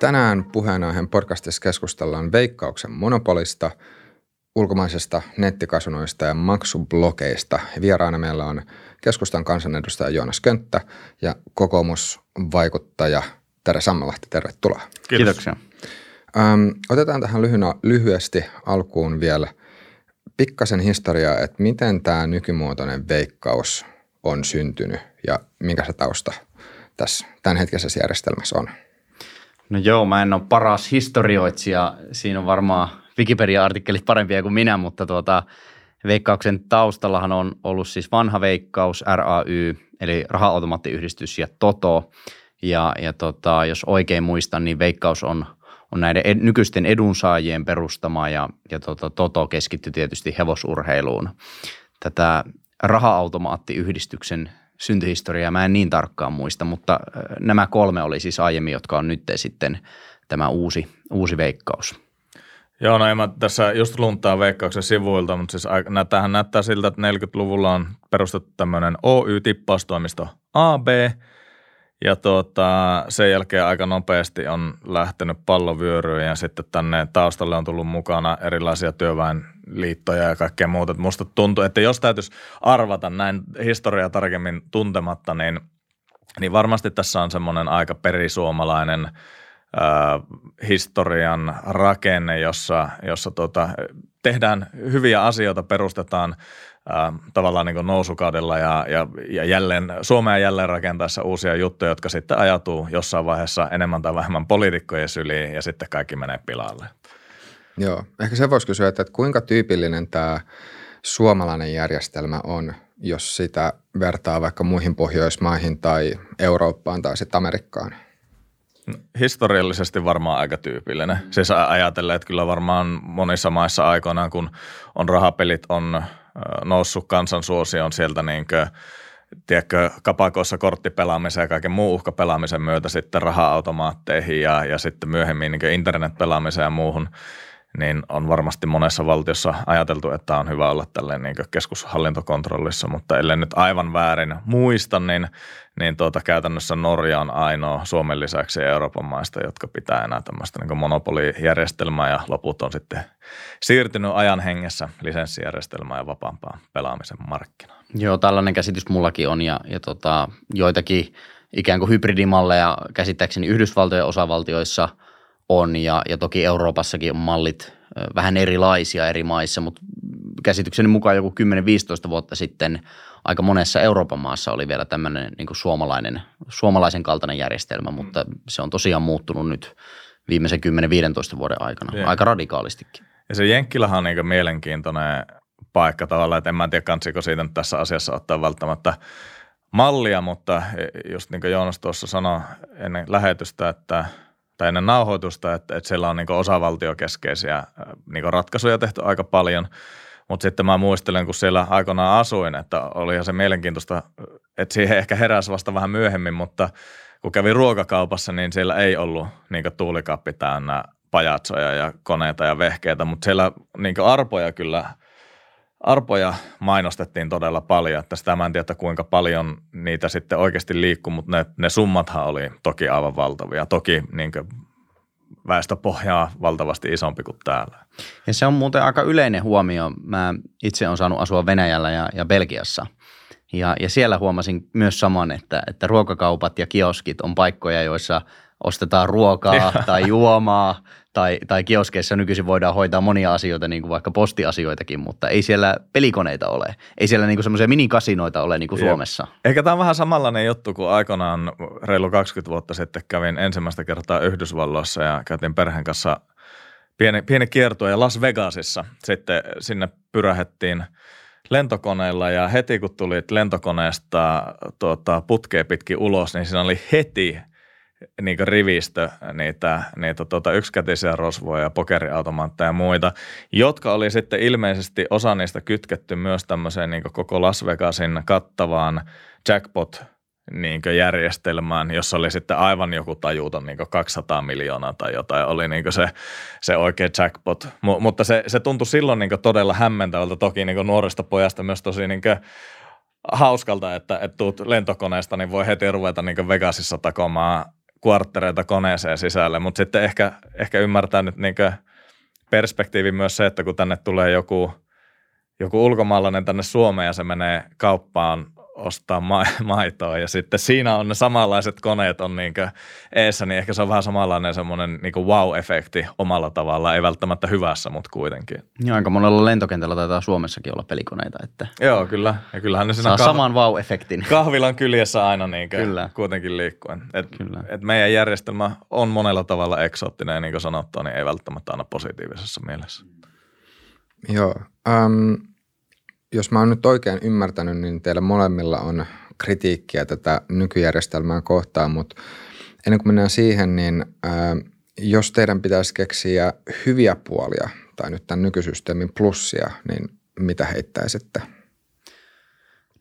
Tänään puheenaiheen podcastissa keskustellaan veikkauksen monopolista, ulkomaisesta nettikasunoista ja maksublokeista. Vieraana meillä on keskustan kansanedustaja Joonas Könttä ja kokoomusvaikuttaja Tere Sammalahti. Tervetuloa. Kiitos. Kiitoksia. Öm, otetaan tähän lyhynä, lyhyesti alkuun vielä pikkasen historiaa, että miten tämä nykymuotoinen veikkaus on syntynyt ja minkä se tausta tässä tämänhetkisessä järjestelmässä on. No joo, mä en ole paras historioitsija. Siinä on varmaan Wikipedia-artikkelit parempia kuin minä, mutta tuota, veikkauksen taustallahan on ollut siis vanha veikkaus, RAY, eli raha-automaattiyhdistys ja Toto. Ja, ja tota, jos oikein muistan, niin veikkaus on, on näiden ed- nykyisten edunsaajien perustama ja, ja tota, Toto keskittyi tietysti hevosurheiluun. Tätä raha-automaattiyhdistyksen syntyhistoriaa mä en niin tarkkaan muista, mutta nämä kolme oli siis aiemmin, jotka on nyt sitten tämä uusi, uusi veikkaus. Joo, no mä tässä just luntaa veikkauksen sivuilta, mutta siis tämähän näyttää siltä, että 40-luvulla on perustettu tämmöinen Oy-tippaustoimisto AB, ja tuota, sen jälkeen aika nopeasti on lähtenyt pallovyöryyn ja sitten tänne taustalle on tullut mukana erilaisia työväenliittoja ja kaikkea muuta. Musta tuntuu, että jos täytyisi arvata näin historiaa tarkemmin tuntematta, niin, niin varmasti tässä on semmoinen aika perisuomalainen – historian rakenne, jossa, jossa tota, tehdään hyviä asioita, perustetaan tavallaan niin nousukaudella ja, ja, ja jälleen, Suomea jälleen rakentaessa uusia juttuja, jotka sitten ajatuu jossain vaiheessa enemmän tai vähemmän poliitikkojen syliin ja sitten kaikki menee pilalle. Joo, ehkä se voisi kysyä, että kuinka tyypillinen tämä suomalainen järjestelmä on, jos sitä vertaa vaikka muihin Pohjoismaihin tai Eurooppaan tai sitten Amerikkaan – historiallisesti varmaan aika tyypillinen. Siis ajatellen, että kyllä varmaan monissa maissa aikoinaan, kun on rahapelit on noussut kansansuosioon sieltä niin kuin, tiedätkö, kapakoissa korttipelaamisen ja kaiken muun uhkapelaamisen myötä sitten raha-automaatteihin ja, ja sitten myöhemmin niin internetpelaamiseen ja muuhun – niin on varmasti monessa valtiossa ajateltu, että on hyvä olla tälleen niin keskushallintokontrollissa, mutta ellei nyt aivan väärin muista, niin, niin tuota, käytännössä Norja on ainoa Suomen lisäksi Euroopan maista, jotka pitää enää tämmöistä niin monopolijärjestelmää ja loput on sitten siirtynyt ajan hengessä lisenssijärjestelmään ja vapaampaan pelaamisen markkinaan. Joo, tällainen käsitys mullakin on ja, ja tota, joitakin ikään kuin hybridimalleja käsittääkseni Yhdysvaltojen osavaltioissa – on ja, ja toki Euroopassakin on mallit vähän erilaisia eri maissa, mutta käsitykseni mukaan joku 10-15 vuotta sitten aika monessa Euroopan maassa oli vielä tämmöinen niin suomalainen, suomalaisen kaltainen järjestelmä, mutta se on tosiaan muuttunut nyt viimeisen 10-15 vuoden aikana yeah. aika radikaalistikin. Ja se Jenkkilähän on niin mielenkiintoinen paikka tavallaan, että en mä tiedä kansiko siitä nyt tässä asiassa ottaa välttämättä mallia, mutta just niin kuin Joonas tuossa sanoi ennen lähetystä, että – tai ennen nauhoitusta, että, että siellä on niin osavaltiokeskeisiä niin ratkaisuja tehty aika paljon. Mutta sitten mä muistelen, kun siellä aikoinaan asuin, että oli se mielenkiintoista, että siihen ehkä heräsi vasta vähän myöhemmin, mutta kun kävi ruokakaupassa, niin siellä ei ollut niin tuulikappi täynnä pajatsoja ja koneita ja vehkeitä, mutta siellä niin arpoja kyllä – arpoja mainostettiin todella paljon, että sitä mä en tiedä, kuinka paljon niitä sitten oikeasti liikkuu, mutta ne, ne summathan oli toki aivan valtavia. Toki niin väestöpohjaa valtavasti isompi kuin täällä. Ja se on muuten aika yleinen huomio. Mä itse olen saanut asua Venäjällä ja, ja Belgiassa. Ja, ja siellä huomasin myös saman, että, että ruokakaupat ja kioskit on paikkoja, joissa ostetaan ruokaa tai juomaa tai, tai kioskeissa nykyisin voidaan hoitaa monia asioita, niin kuin vaikka postiasioitakin, mutta ei siellä pelikoneita ole. Ei siellä niin semmoisia minikasinoita ole niin kuin Suomessa. Ehkä tämä on vähän samanlainen juttu kuin aikanaan reilu 20 vuotta sitten kävin ensimmäistä kertaa Yhdysvalloissa ja käytiin perheen kanssa pieni, pieni kiertue ja Las Vegasissa. Sitten sinne pyrähettiin lentokoneella ja heti kun tulit lentokoneesta tuota, putkeen pitkin ulos, niin siinä oli heti niin rivistö niitä, niitä tota yksikätisiä rosvoja ja pokeriautomaatteja ja muita, jotka oli sitten ilmeisesti osa niistä kytketty myös tämmöiseen niin koko Las Vegasin kattavaan jackpot niin järjestelmään, jossa oli sitten aivan joku tajuuton niin 200 miljoonaa tai jotain, oli niin se, se oikea jackpot. M- mutta se, se tuntui silloin niin todella hämmentävältä, toki niin nuoresta pojasta myös tosi niin hauskalta, että, että tuut lentokoneesta, niin voi heti ruveta niin Vegasissa takomaan kuarttereita koneeseen sisälle, mutta sitten ehkä, ehkä ymmärtää nyt niin perspektiivi myös se, että kun tänne tulee joku, joku ulkomaalainen tänne Suomeen ja se menee kauppaan ostaa ma- maitoa ja sitten siinä on ne samanlaiset koneet on niin eessä, niin ehkä se on vähän samanlainen semmoinen niin wow-efekti omalla tavallaan, ei välttämättä hyvässä, mutta kuitenkin. Ja aika monella lentokentällä taitaa Suomessakin olla pelikoneita. Että Joo, kyllä. Ja kyllähän ne siinä kah- saman wow-efektin. Kahvilan kyljessä aina niin kyllä. kuitenkin liikkuen. Et, kyllä. Et meidän järjestelmä on monella tavalla eksoottinen ja niin kuin sanottua, niin ei välttämättä aina positiivisessa mielessä. Joo. Um, jos mä oon nyt oikein ymmärtänyt, niin teillä molemmilla on kritiikkiä tätä nykyjärjestelmää kohtaan, mutta ennen kuin mennään siihen, niin ää, jos teidän pitäisi keksiä hyviä puolia tai nyt tämän nykysysteemin plussia, niin mitä heittäisitte?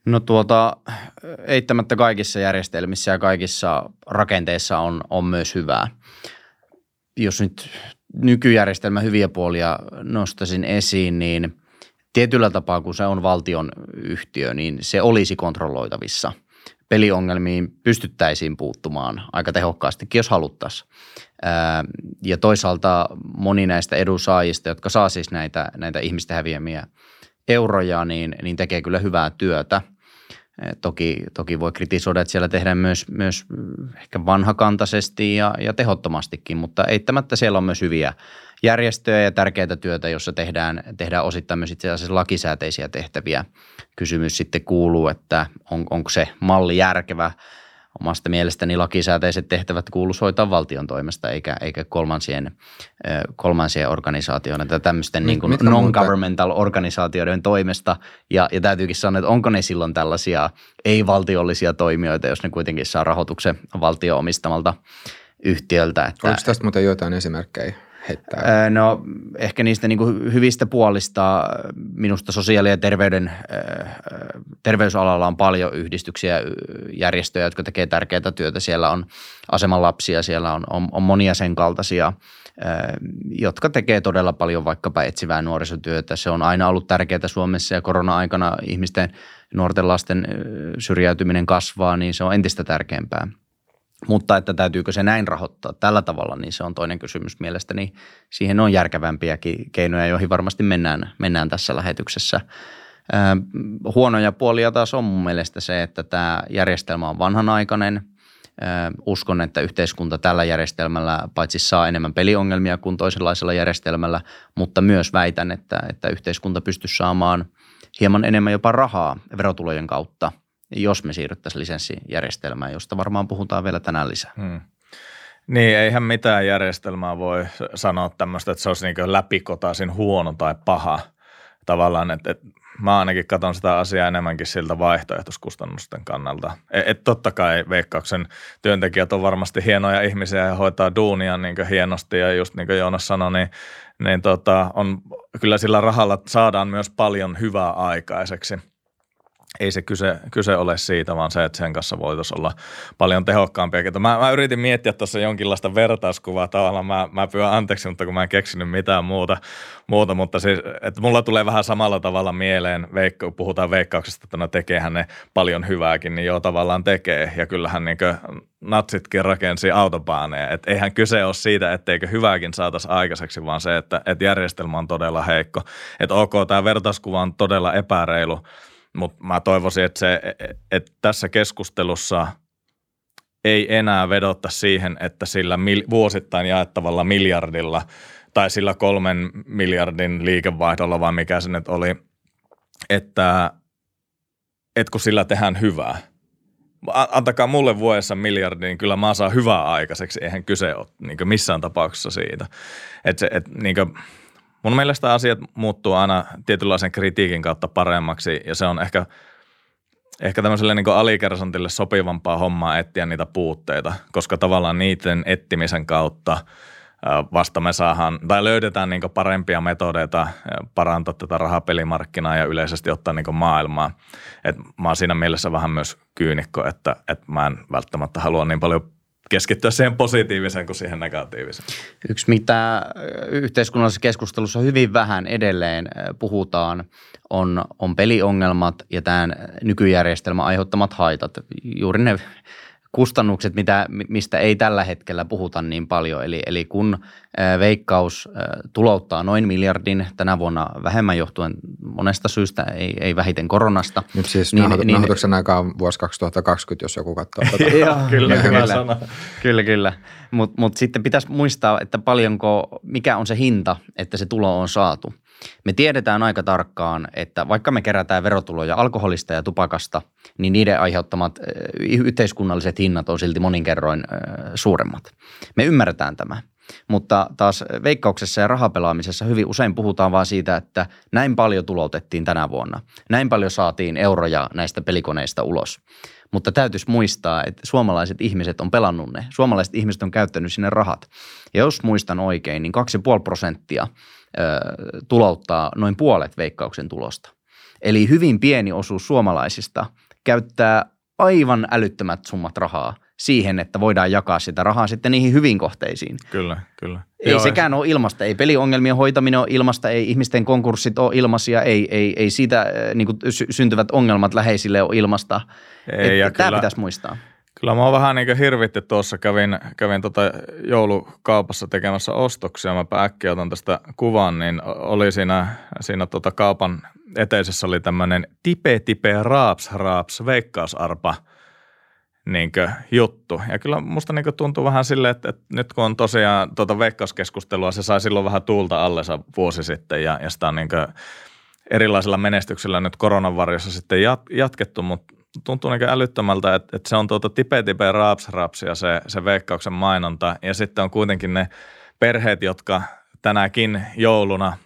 No tuota, eittämättä kaikissa järjestelmissä ja kaikissa rakenteissa on, on myös hyvää. Jos nyt nykyjärjestelmän hyviä puolia nostaisin esiin, niin tietyllä tapaa, kun se on valtion yhtiö, niin se olisi kontrolloitavissa. Peliongelmiin pystyttäisiin puuttumaan aika tehokkaastikin, jos haluttaisiin. Ja toisaalta moni näistä edunsaajista, jotka saa siis näitä, näitä ihmisten häviämiä euroja, niin, niin tekee kyllä hyvää työtä. Toki, toki voi kritisoida, että siellä tehdään myös, myös ehkä vanhakantaisesti ja, ja tehottomastikin, mutta eittämättä siellä on myös hyviä järjestöjä ja tärkeää työtä, jossa tehdään, tehdään osittain myös itse asiassa lakisääteisiä tehtäviä. Kysymys sitten kuuluu, että on, onko se malli järkevä. Omasta mielestäni lakisääteiset tehtävät kuuluu hoitaa valtion toimesta eikä, eikä kolmansien, kolmansien organisaatioiden tai tämmöisten niin kuin non-governmental organisaatioiden toimesta. Ja, ja täytyykin sanoa, että onko ne silloin tällaisia ei-valtiollisia toimijoita, jos ne kuitenkin saa rahoituksen valtio omistamalta yhtiöltä. Että, Oliko tästä muuten jotain esimerkkejä? Heittää? No ehkä niistä niin kuin hyvistä puolista minusta sosiaali- ja terveyden, terveysalalla on paljon yhdistyksiä, järjestöjä, jotka tekee tärkeää työtä. Siellä on asemanlapsia, siellä on, on, on monia sen kaltaisia, jotka tekee todella paljon vaikkapa etsivää nuorisotyötä. Se on aina ollut tärkeää Suomessa ja korona-aikana ihmisten nuorten lasten syrjäytyminen kasvaa, niin se on entistä tärkeämpää. Mutta että täytyykö se näin rahoittaa tällä tavalla, niin se on toinen kysymys mielestäni. Siihen on järkevämpiäkin keinoja, joihin varmasti mennään, mennään tässä lähetyksessä. huonoja puolia taas on mun mielestä se, että tämä järjestelmä on vanhanaikainen. uskon, että yhteiskunta tällä järjestelmällä paitsi saa enemmän peliongelmia kuin toisenlaisella järjestelmällä, mutta myös väitän, että, että yhteiskunta pystyy saamaan hieman enemmän jopa rahaa verotulojen kautta – jos me siirryttäisiin lisenssijärjestelmään, josta varmaan puhutaan vielä tänään lisää. Hmm. Niin, eihän mitään järjestelmää voi sanoa tämmöistä, että se olisi niin läpikotaisin huono tai paha. Tavallaan, että, että mä ainakin katson sitä asiaa enemmänkin siltä vaihtoehtoiskustannusten kannalta. Et, et totta kai Veikkauksen työntekijät on varmasti hienoja ihmisiä ja hoitaa duunia niin hienosti ja just niin kuin Joonas sanoi, niin, niin tota, on, kyllä sillä rahalla saadaan myös paljon hyvää aikaiseksi – ei se kyse, kyse ole siitä, vaan se, että sen kanssa voitaisiin olla paljon tehokkaampia. Mä, mä yritin miettiä tuossa jonkinlaista vertauskuvaa tavallaan, mä, mä pyydän anteeksi, mutta kun mä en keksinyt mitään muuta, muuta mutta siis, että mulla tulee vähän samalla tavalla mieleen, veikko, puhutaan veikkauksesta, että no tekeehän ne paljon hyvääkin, niin joo tavallaan tekee. Ja kyllähän niin natsitkin rakensi autobaaneja. Et eihän kyse ole siitä, etteikö hyvääkin saataisiin aikaiseksi, vaan se, että, että järjestelmä on todella heikko. Että ok, tämä vertauskuva on todella epäreilu, mutta mä toivoisin, että, se, että tässä keskustelussa ei enää vedota siihen, että sillä mil, vuosittain jaettavalla miljardilla tai sillä kolmen miljardin liikevaihdolla, vai mikä se nyt oli, että, että kun sillä tehdään hyvää. Antakaa mulle vuodessa miljardi, niin kyllä mä saan hyvää aikaiseksi. Eihän kyse ole niin missään tapauksessa siitä. Että se, et, niin kuin, Mun mielestä asiat muuttuu aina tietynlaisen kritiikin kautta paremmaksi ja se on ehkä, ehkä tämmöiselle niin alikersantille sopivampaa hommaa etsiä niitä puutteita, koska tavallaan niiden ettimisen kautta vasta me saadaan, tai löydetään niin parempia metodeita parantaa tätä rahapelimarkkinaa ja yleisesti ottaa niin maailmaa. Et mä oon siinä mielessä vähän myös kyynikko, että, että mä en välttämättä halua niin paljon keskittyä siihen positiiviseen kuin siihen negatiiviseen. Yksi, mitä yhteiskunnallisessa keskustelussa hyvin vähän edelleen puhutaan, on, on peliongelmat ja tämän nykyjärjestelmän aiheuttamat haitat. Juuri ne kustannukset, mitä, mistä ei tällä hetkellä puhuta niin paljon. Eli, eli kun veikkaus tulouttaa noin miljardin tänä vuonna vähemmän johtuen monesta syystä, ei, ei vähiten koronasta. Nyt siis niin, nauhoituksen niin, nauhoituksen aika on vuosi 2020, jos joku katsoo tätä. Joo, kyllä, kyllä, sana. kyllä, kyllä. Mutta mut sitten pitäisi muistaa, että paljonko, mikä on se hinta, että se tulo on saatu. Me tiedetään aika tarkkaan, että vaikka me kerätään verotuloja alkoholista ja tupakasta, niin niiden aiheuttamat yhteiskunnalliset hinnat on silti monin kerroin suuremmat. Me ymmärretään tämä. Mutta taas veikkauksessa ja rahapelaamisessa hyvin usein puhutaan vaan siitä, että näin paljon tuloutettiin tänä vuonna. Näin paljon saatiin euroja näistä pelikoneista ulos. Mutta täytyisi muistaa, että suomalaiset ihmiset on pelannut ne. Suomalaiset ihmiset on käyttänyt sinne rahat. Ja jos muistan oikein, niin 2,5 prosenttia tulouttaa noin puolet veikkauksen tulosta. Eli hyvin pieni osuus suomalaisista käyttää aivan älyttömät summat rahaa siihen, että voidaan jakaa sitä rahaa sitten niihin hyvin kohteisiin. Kyllä, kyllä. Ei Joo, sekään ole ilmasta. Ei peliongelmien hoitaminen ole ilmasta, ei ihmisten konkurssit ole ilmaisia, ei, ei, ei siitä niin kuin syntyvät ongelmat läheisille ole ilmasta. Ei, ja tämä kyllä, pitäisi muistaa. Kyllä mä oon vähän niin hirvitti tuossa, kävin, kävin tota joulukaupassa tekemässä ostoksia, mä äkkiä otan tästä kuvan, niin oli siinä, siinä tota kaupan eteisessä oli tämmöinen tipe tipe raaps raaps veikkausarpa niin juttu. Ja kyllä musta niin tuntuu vähän silleen, että, että nyt kun on tosiaan tuota veikkauskeskustelua, se sai silloin vähän tuulta allensa vuosi sitten ja, ja sitä on niin erilaisilla menestyksillä nyt koronan varjossa sitten jat, jatkettu, mutta tuntuu niin älyttömältä, että, että se on tuota tipe tipe raps raps ja se, se veikkauksen mainonta. Ja sitten on kuitenkin ne perheet, jotka tänäkin jouluna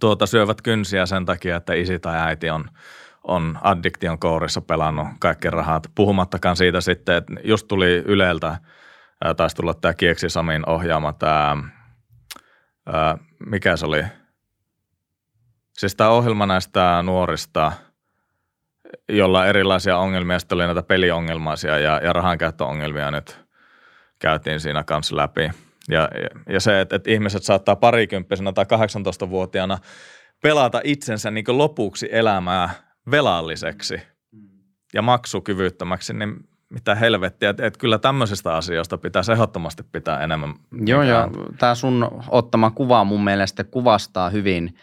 tuota syövät kynsiä sen takia, että isi tai äiti on, on addiktion kourissa pelannut kaikki rahat. Puhumattakaan siitä sitten, että just tuli Yleltä, taisi tulla tämä Kieksi Samin ohjaama tämä, mikä se oli? Siis tämä ohjelma näistä nuorista – jolla erilaisia ongelmia, sitten oli näitä peliongelmaisia ja, ja rahankäyttöongelmia nyt käytiin siinä kanssa läpi. Ja, ja, ja se, että, että ihmiset saattaa parikymppisenä tai 18-vuotiaana pelata itsensä niin lopuksi elämää velalliseksi ja maksukyvyttömäksi, niin mitä helvettiä. Että, että kyllä tämmöisistä asioista pitää ehdottomasti pitää enemmän. Joo, ja tämä sun ottama kuva mun mielestä kuvastaa hyvin –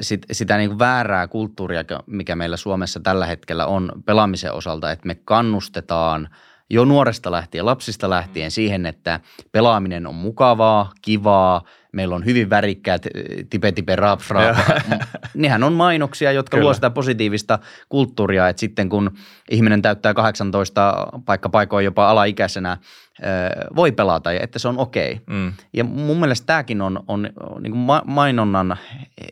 sit, sitä niin kuin väärää kulttuuria, mikä meillä Suomessa tällä hetkellä on pelaamisen osalta, että me kannustetaan jo nuoresta lähtien, lapsista lähtien siihen, että pelaaminen on mukavaa, kivaa, meillä on hyvin värikkäät tipe tipe rap, rap. Nehän on mainoksia, jotka Kyllä. luo sitä positiivista kulttuuria, että sitten kun ihminen täyttää 18 paikka paikoin jopa alaikäisenä, voi pelata ja että se on okei. Okay. Mm. Ja mun mielestä tämäkin on, on, on niin mainonnan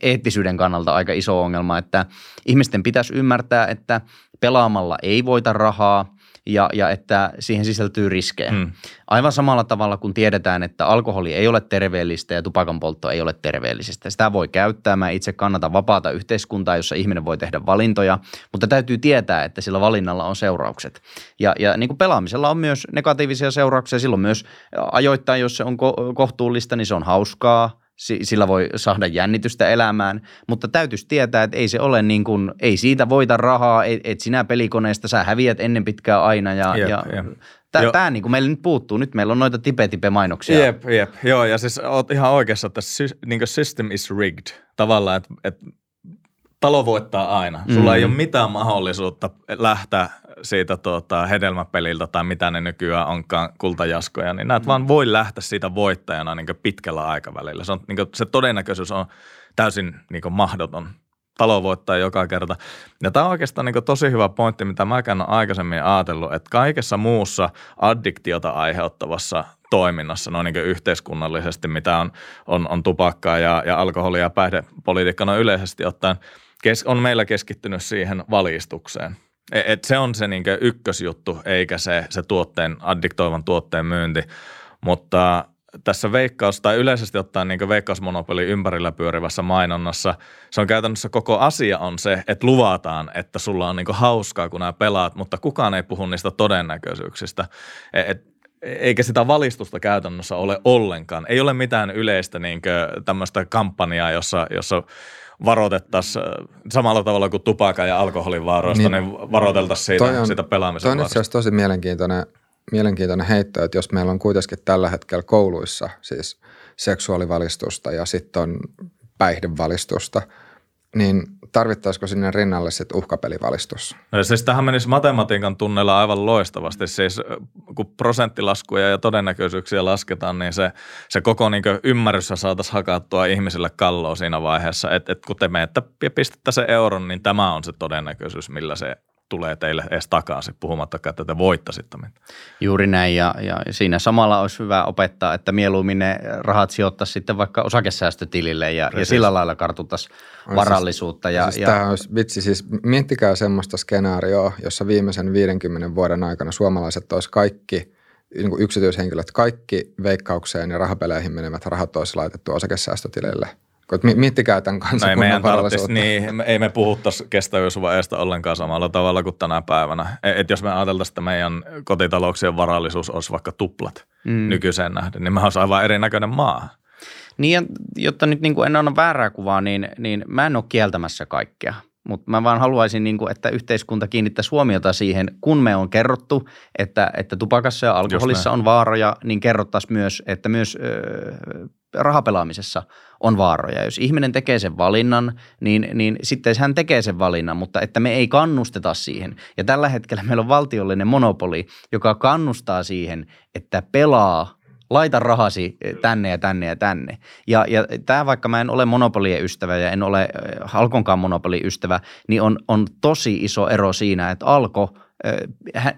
eettisyyden kannalta aika iso ongelma, että ihmisten pitäisi ymmärtää, että pelaamalla ei voita rahaa – ja, ja että siihen sisältyy riskejä. Hmm. Aivan samalla tavalla kun tiedetään, että alkoholi ei ole terveellistä ja tupakan poltto ei ole terveellistä. Sitä voi käyttää. Mä itse kannatan vapaata yhteiskuntaa, jossa ihminen voi tehdä valintoja, mutta täytyy tietää, että sillä valinnalla on seuraukset. Ja, ja niin kuin pelaamisella on myös negatiivisia seurauksia. Silloin myös ajoittain, jos se on kohtuullista, niin se on hauskaa – sillä voi saada jännitystä elämään, mutta täytyisi tietää, että ei se ole niin kuin, ei siitä voita rahaa, että sinä pelikoneesta sä häviät ennen pitkää aina ja, jep, ja jep. Tämä, tämä niin kuin meillä nyt puuttuu. Nyt meillä on noita tipe-tipe-mainoksia. Jep, jep. Joo, ja siis oot ihan oikeassa, että niin system is rigged. Tavallaan, että, että talo voittaa aina. Sulla mm. ei ole mitään mahdollisuutta lähteä siitä tuota, hedelmäpeliltä tai mitä ne nykyään onkaan kultajaskoja, niin näet mm. vaan voi lähteä siitä voittajana niin pitkällä aikavälillä. Se, on, niin kuin, se todennäköisyys on täysin niin mahdoton. Talo voittaa joka kerta. Ja tämä on oikeastaan niin tosi hyvä pointti, mitä mä olen aikaisemmin ajatellut, että kaikessa muussa addiktiota aiheuttavassa toiminnassa, noin niin yhteiskunnallisesti, mitä on, on, on tupakkaa ja, ja alkoholia ja päihdepolitiikka, no yleisesti ottaen, kes, on meillä keskittynyt siihen valistukseen – E, et se on se niin ykkösjuttu, eikä se, se tuotteen, addiktoivan tuotteen myynti. Mutta tässä veikkaus, tai yleisesti ottaen niin veikkausmonopoli ympärillä pyörivässä mainonnassa, se on käytännössä koko asia on se, että luvataan, että sulla on niin hauskaa, kun nämä pelaat, mutta kukaan ei puhu niistä todennäköisyyksistä. E, et, eikä sitä valistusta käytännössä ole ollenkaan. Ei ole mitään yleistä niin tämmöistä kampanjaa, jossa, jossa varoitettaisiin samalla tavalla kuin tupakan ja alkoholin vaaroista, niin, niin varoiteltaisiin siitä, on, siitä pelaamisen Toi on itse tosi mielenkiintoinen, mielenkiintoinen heitto, että jos meillä on kuitenkin tällä hetkellä kouluissa siis seksuaalivalistusta ja sitten on päihdevalistusta, niin tarvittaisiko sinne rinnalle sitten uhkapelivalistus? No, siis tähän menisi matematiikan tunnella aivan loistavasti. Siis kun prosenttilaskuja ja todennäköisyyksiä lasketaan, niin se, se koko niin ymmärrys saataisiin hakattua ihmisille kalloa siinä vaiheessa, että et kun te menette ja pistätte se euron, niin tämä on se todennäköisyys, millä se tulee teille edes takaisin, puhumattakaan, että te voittaisitte. Juuri näin, ja, ja siinä samalla olisi hyvä opettaa, että mieluummin ne rahat sijoittaisi sitten vaikka osakesäästötilille ja, ja sillä lailla kartuttaisi varallisuutta. Ja, siis ja, tämä olisi, vitsi, siis miettikää semmoista skenaarioa, jossa viimeisen 50 vuoden aikana suomalaiset olisi kaikki niin kuin yksityishenkilöt, kaikki veikkaukseen ja rahapeleihin menevät rahat olisi laitettu osakesäästötilille – Miettikää tämän kansakunnan no varallisuutta. Niin, ei me puhuttaisi kestävyysvajeesta ollenkaan samalla tavalla kuin tänä päivänä. E, et jos me ajateltaisiin, että meidän kotitalouksien varallisuus olisi vaikka tuplat mm. nykyiseen nähden, niin me olisi aivan erinäköinen maa. Niin, jotta nyt niin kuin en anna väärää kuvaa, niin, niin mä en ole kieltämässä kaikkea. Mutta mä vaan haluaisin, niin kuin, että yhteiskunta kiinnittäisi huomiota siihen, kun me on kerrottu, että, että tupakassa ja alkoholissa on vaaroja, niin kerrottaisiin myös, että myös ö, rahapelaamisessa on vaaroja. Jos ihminen tekee sen valinnan, niin, niin sitten hän tekee sen valinnan, mutta että me ei kannusteta siihen. Ja tällä hetkellä meillä on valtiollinen monopoli, joka kannustaa siihen, että pelaa laita rahasi tänne ja tänne ja tänne. Ja, ja tämä vaikka mä en ole monopolien ystävä ja en ole Alkonkaan monopolien ystävä, niin on, on tosi iso ero siinä, että Alko –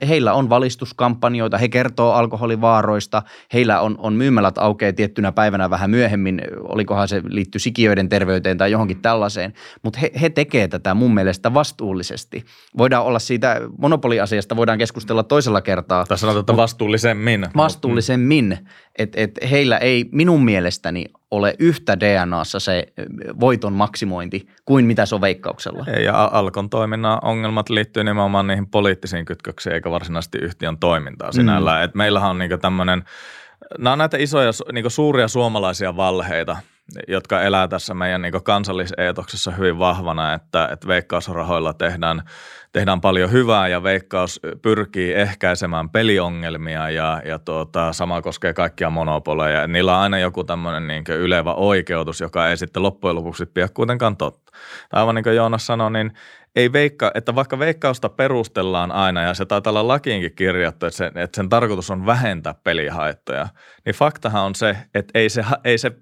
heillä on valistuskampanjoita, he kertoo alkoholivaaroista, heillä on, on myymälät aukeaa tiettynä päivänä vähän myöhemmin, olikohan se liittyy sikiöiden terveyteen tai johonkin tällaiseen, mutta he, he tekee tätä mun mielestä vastuullisesti. Voidaan olla siitä monopoliasiasta, voidaan keskustella toisella kertaa. Tai sanotaan, että vastuullisemmin. Vastuullisemmin, että et heillä ei minun mielestäni ole yhtä DNAssa se voiton maksimointi kuin mitä se on veikkauksella. Ei, ja Alkon toiminnan ongelmat liittyy nimenomaan niihin poliittisiin kytköksiin eikä varsinaisesti yhtiön toimintaan sinällään. Mm. Et meillähän on niinku tämmöinen, nämä on näitä isoja, niinku suuria suomalaisia valheita, jotka elää tässä meidän niin kansalliseetoksessa hyvin vahvana, että, että veikkausrahoilla tehdään, tehdään paljon hyvää ja veikkaus pyrkii ehkäisemään peliongelmia ja, ja tuota, sama koskee kaikkia monopoleja. Niillä on aina joku tämmöinen niin ylevä oikeutus, joka ei sitten loppujen lopuksi pidä kuitenkaan totta. Aivan niin kuin Joonas sanoi, niin ei veikka, että vaikka veikkausta perustellaan aina ja se taitaa olla lakiinkin kirjattu, että sen, että sen tarkoitus on vähentää pelihaittoja, niin faktahan on se, että ei se, ei se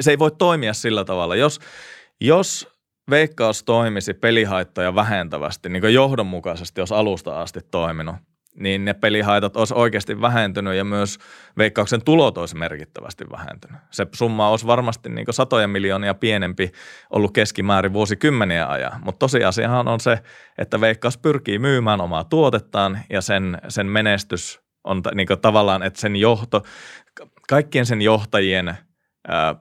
se ei voi toimia sillä tavalla. Jos, jos veikkaus toimisi pelihaittoja vähentävästi, niin kuin johdonmukaisesti, jos alusta asti toiminut, niin ne pelihaitat olisi oikeasti vähentynyt ja myös veikkauksen tulot olisi merkittävästi vähentynyt. Se summa olisi varmasti niin satoja miljoonia pienempi ollut keskimäärin vuosikymmeniä ajan, mutta tosiasiahan on se, että veikkaus pyrkii myymään omaa tuotettaan ja sen, sen menestys on niin tavallaan, että sen johto, kaikkien sen johtajien ää,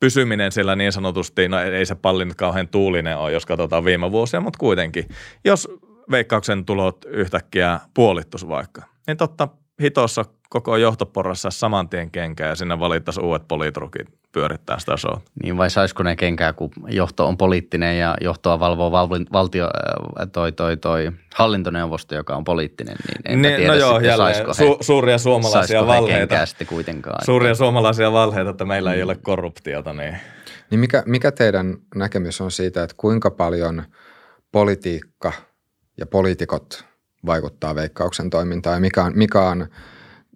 pysyminen sillä niin sanotusti, no ei se palli nyt kauhean tuulinen ole, jos katsotaan viime vuosia, mutta kuitenkin. Jos veikkauksen tulot yhtäkkiä puolittus vaikka, niin totta hitossa koko johtoporrassa saman tien kenkää ja sinne valittaisiin uudet politrukit pyörittää sitä showta. Niin vai saisiko ne kenkää, kun johto on poliittinen ja johtoa valvoo valtio, äh, toi, toi, toi hallintoneuvosto, joka on poliittinen, niin en niin, tiedä no joo, sitten, jälleen, he, su- suuria suomalaisia valheita. sitten kuitenkaan. Suuria että... suomalaisia valheita, että meillä ei mm. ole korruptiota. Niin, niin mikä, mikä teidän näkemys on siitä, että kuinka paljon politiikka ja poliitikot vaikuttaa veikkauksen toimintaan ja mikä on, mikä on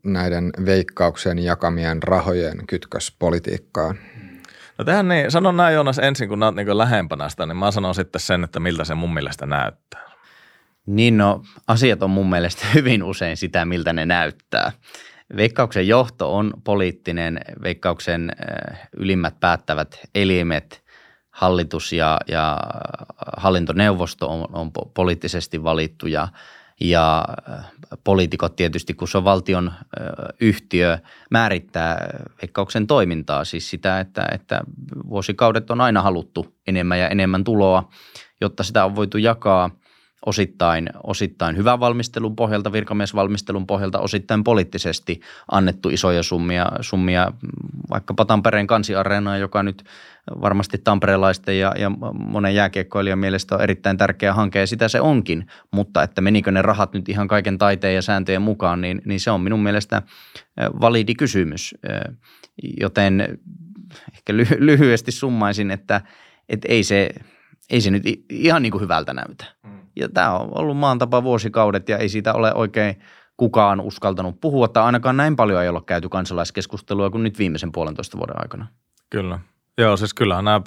näiden veikkauksen jakamien rahojen kytkös politiikkaan? No tähän niin, sanon näin Joonas ensin, kun olet niin lähempänä sitä, niin mä sanon sitten sen, että miltä se mun mielestä näyttää. Niin no, asiat on mun mielestä hyvin usein sitä, miltä ne näyttää. Veikkauksen johto on poliittinen, veikkauksen äh, ylimmät päättävät elimet, hallitus ja, ja hallintoneuvosto on, on poliittisesti valittu ja – ja äh, poliitikot tietysti, kun se on valtion äh, yhtiö, määrittää veikkauksen toimintaa, siis sitä, että, että vuosikaudet on aina haluttu enemmän ja enemmän tuloa, jotta sitä on voitu jakaa. osittain, osittain hyvän valmistelun pohjalta, virkamiesvalmistelun pohjalta, osittain poliittisesti annettu isoja summia, summia vaikkapa Tampereen kansiareenaan, joka nyt varmasti tamperelaisten ja, ja monen jääkiekkoilijan mielestä on erittäin tärkeä hanke ja sitä se onkin, mutta että menikö ne rahat nyt ihan kaiken taiteen ja sääntöjen mukaan, niin, niin se on minun mielestä validi kysymys. Joten ehkä lyhyesti summaisin, että, että ei, se, ei se nyt ihan niin kuin hyvältä näytä. Mm. Ja tämä on ollut maan tapa vuosikaudet ja ei siitä ole oikein kukaan uskaltanut puhua, tai ainakaan näin paljon ei ole käyty kansalaiskeskustelua kuin nyt viimeisen puolentoista vuoden aikana. Kyllä. Joo, siis kyllähän nämä,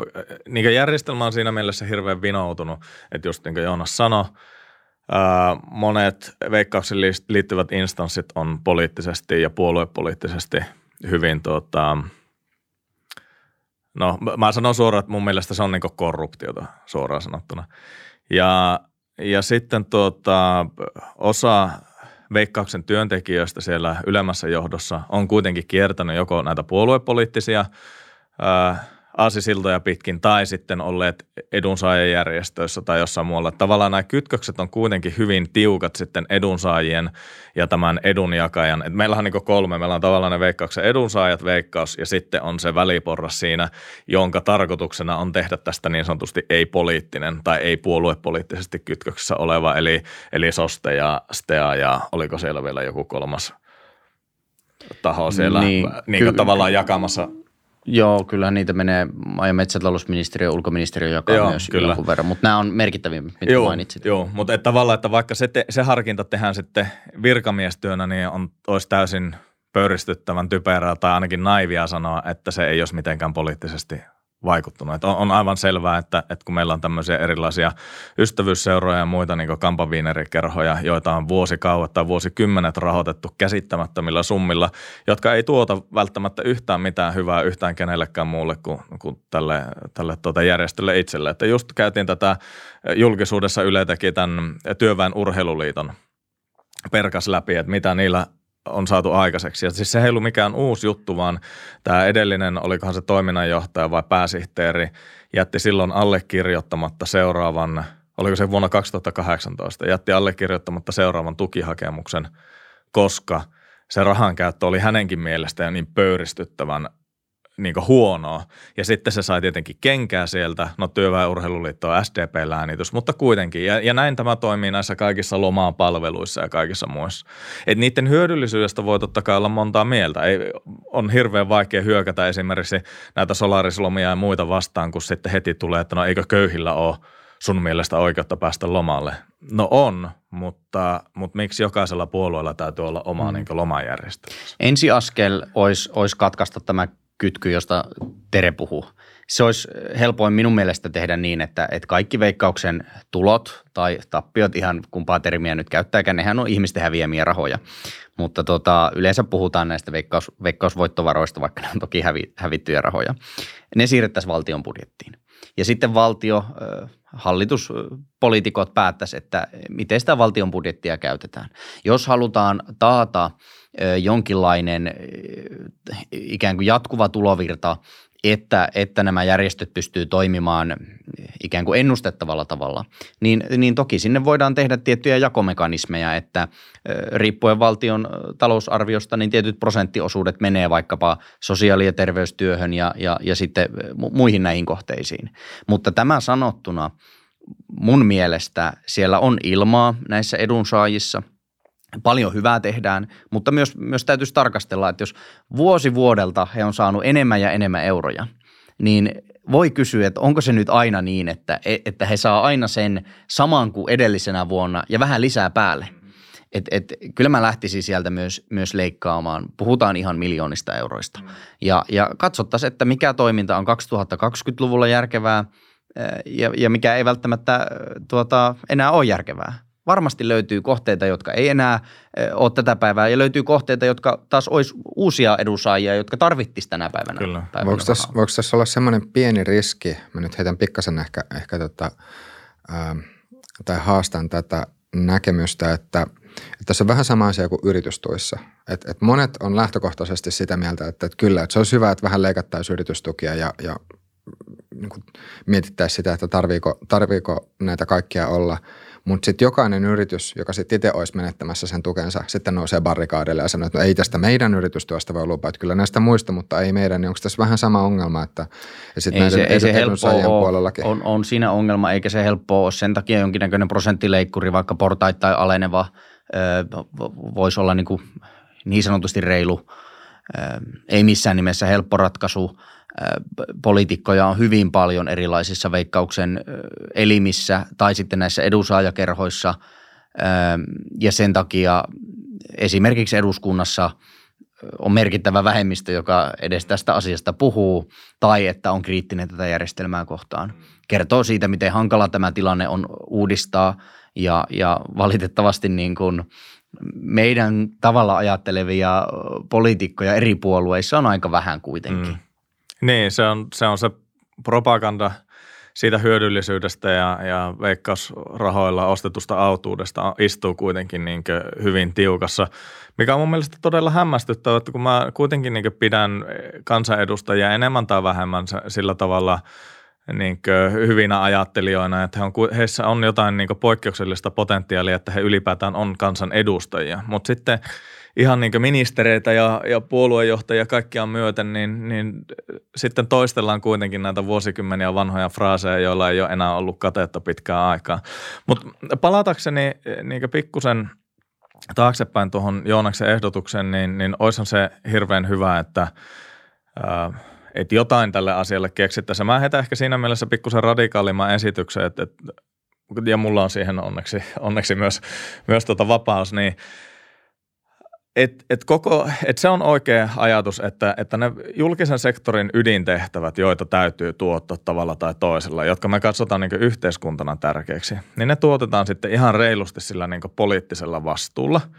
niin järjestelmä on siinä mielessä hirveän vinoutunut, että just niin kuin Joonas sanoi, monet veikkauksen liittyvät instanssit on poliittisesti ja puoluepoliittisesti hyvin tuota, no mä sanon suoraan, että mun mielestä se on niin korruptiota suoraan sanottuna. Ja, ja sitten tuota, osa veikkauksen työntekijöistä siellä ylemmässä johdossa on kuitenkin kiertänyt joko näitä puoluepoliittisia aasisiltoja pitkin tai sitten olleet edunsaajajärjestöissä tai jossain muualla. Tavallaan nämä kytkökset on kuitenkin hyvin tiukat sitten edunsaajien ja tämän edunjakajan. Et meillä on niin kolme. Meillä on tavallaan ne veikkauksen edunsaajat, veikkaus ja sitten on se väliporras siinä, jonka tarkoituksena on tehdä tästä niin sanotusti ei-poliittinen tai ei-puoluepoliittisesti kytköksessä oleva, eli, eli SOSTE ja STEA ja oliko siellä vielä joku kolmas taho siellä niin, niin ky- tavallaan jakamassa – Joo, kyllähän niitä menee maa- ja metsätalousministeriö ja ulkoministeriö jakaa joo, myös kyllä. jonkun verran, mutta nämä on merkittäviä, mitä joo, mainitsit. Joo, mutta että tavallaan, että vaikka se, te, se harkinta tehdään sitten virkamiestyönä, niin on, olisi täysin pöyristyttävän typerää tai ainakin naivia sanoa, että se ei olisi mitenkään poliittisesti vaikuttunut. Että on, on aivan selvää, että, että kun meillä on tämmöisiä erilaisia ystävyysseuroja ja muita niin kampaviinerikerhoja, joita on vuosikauet tai vuosikymmenet rahoitettu käsittämättömillä summilla, jotka ei tuota välttämättä yhtään mitään hyvää yhtään kenellekään muulle kuin, kuin tälle, tälle tuota järjestölle itselle. Että just käytiin tätä julkisuudessa Yle teki tämän Työväen urheiluliiton perkas läpi, että mitä niillä on saatu aikaiseksi. Ja siis se ei ollut mikään uusi juttu, vaan tämä edellinen, olikohan se toiminnanjohtaja vai pääsihteeri, jätti silloin allekirjoittamatta seuraavan, oliko se vuonna 2018, jätti allekirjoittamatta seuraavan tukihakemuksen, koska se rahankäyttö oli hänenkin mielestään niin pöyristyttävän niin huonoa. Ja sitten se sai tietenkin kenkää sieltä, no työväenurheiluliitto on SDP-läänitys, mutta kuitenkin. Ja, ja näin tämä toimii näissä kaikissa lomaan palveluissa ja kaikissa muissa. Et niiden hyödyllisyydestä voi totta kai olla montaa mieltä. Ei, on hirveän vaikea hyökätä esimerkiksi näitä solarislomia ja muita vastaan, kun sitten heti tulee, että no eikö köyhillä ole sun mielestä oikeutta päästä lomalle? No on, mutta, mutta miksi jokaisella puolueella täytyy olla oma mm. niin lomajärjestelmä? Ensi askel olisi, olisi katkaista tämä kytky, josta Tere puhuu. Se olisi helpoin minun mielestä tehdä niin, että, että kaikki veikkauksen tulot tai tappiot, ihan kumpaa termiä nyt käyttääkään, nehän on ihmisten häviämiä rahoja. Mutta tota, yleensä puhutaan näistä veikkaus, veikkausvoittovaroista, vaikka ne on toki hävi, hävittyjä rahoja. Ne siirrettäisiin valtion budjettiin. Ja sitten valtio, hallituspoliitikot päättäisi, että miten sitä valtion budjettia käytetään. Jos halutaan taata – jonkinlainen ikään kuin jatkuva tulovirta, että, että nämä järjestöt pystyy toimimaan ikään kuin ennustettavalla tavalla, niin, niin toki sinne voidaan tehdä tiettyjä jakomekanismeja, että riippuen valtion talousarviosta, niin tietyt prosenttiosuudet menee vaikkapa sosiaali- ja terveystyöhön ja, ja, ja sitten muihin näihin kohteisiin. Mutta tämä sanottuna mun mielestä siellä on ilmaa näissä edunsaajissa – Paljon hyvää tehdään, mutta myös, myös täytyisi tarkastella, että jos vuosi vuodelta he on saanut enemmän ja enemmän euroja, niin voi kysyä, että onko se nyt aina niin, että, että he saa aina sen saman kuin edellisenä vuonna ja vähän lisää päälle. Et, et, kyllä mä lähtisin sieltä myös, myös leikkaamaan. Puhutaan ihan miljoonista euroista. Ja, ja katsottaisiin, että mikä toiminta on 2020-luvulla järkevää ja, ja mikä ei välttämättä tuota, enää ole järkevää varmasti löytyy kohteita, jotka ei enää ole tätä päivää, ja löytyy kohteita, jotka taas olisi uusia edunsaajia, jotka tarvittisi tänä päivänä. Kyllä. Päivänä voiko, tässä, voiko tässä olla semmoinen pieni riski, mä nyt heitän pikkasen ehkä, ehkä tota, ää, tai haastan tätä näkemystä, että, että tässä on vähän sama asia kuin yritystuissa. Et, et monet on lähtökohtaisesti sitä mieltä, että, että kyllä, että se olisi hyvä, että vähän leikattaisiin yritystukia ja, ja niin kuin mietittäisiin sitä, että tarviiko, tarviiko näitä kaikkia olla – mutta sitten jokainen yritys, joka sitten itse olisi menettämässä sen tukensa, sitten nousee barrikaadille ja sanoo, että no ei tästä meidän yritystyöstä voi lupaa, että kyllä näistä muista, mutta ei meidän, niin onko tässä vähän sama ongelma, että ja sitten näiden se, ei se helppoa puolellakin. On, on siinä ongelma, eikä se helppoa ole sen takia jonkinnäköinen prosenttileikkuri, vaikka portaittain aleneva, voisi olla niin, kuin niin sanotusti reilu, ei missään nimessä helppo ratkaisu – poliitikkoja on hyvin paljon erilaisissa veikkauksen elimissä tai sitten näissä edunsaajakerhoissa ja sen takia esimerkiksi eduskunnassa on merkittävä vähemmistö, joka edes tästä asiasta puhuu tai että on kriittinen tätä järjestelmää kohtaan. Kertoo siitä, miten hankala tämä tilanne on uudistaa ja, ja valitettavasti niin kuin meidän tavalla ajattelevia poliitikkoja eri puolueissa on aika vähän kuitenkin. Mm. Niin, se on se, on se propaganda siitä hyödyllisyydestä ja, ja veikkausrahoilla ostetusta autuudesta istuu kuitenkin niin hyvin tiukassa, mikä on mun mielestä todella hämmästyttävää, että kun mä kuitenkin niin pidän kansanedustajia enemmän tai vähemmän sillä tavalla niin hyvinä ajattelijoina, että he on, heissä on jotain niin poikkeuksellista potentiaalia, että he ylipäätään on kansanedustajia, mutta sitten – ihan niin ministereitä ja, ja puoluejohtajia kaikkia myöten, niin, niin sitten toistellaan kuitenkin näitä vuosikymmeniä vanhoja fraaseja, joilla ei ole enää ollut katetta pitkään aikaa. Mutta palatakseni niin pikkusen taaksepäin tuohon Joonaksen ehdotukseen, niin, niin olisihan se hirveän hyvä, että ää, että jotain tälle asialle keksittäisiin. Mä heitän ehkä siinä mielessä pikkusen radikaalimman esityksen, että, että, ja mulla on siihen onneksi, onneksi myös, myös tuota vapaus, niin – et, et koko, et se on oikea ajatus, että, että ne julkisen sektorin ydintehtävät, joita täytyy tuottaa tavalla tai toisella, jotka me katsotaan niin yhteiskuntana tärkeäksi, niin ne tuotetaan sitten ihan reilusti sillä niin poliittisella vastuulla –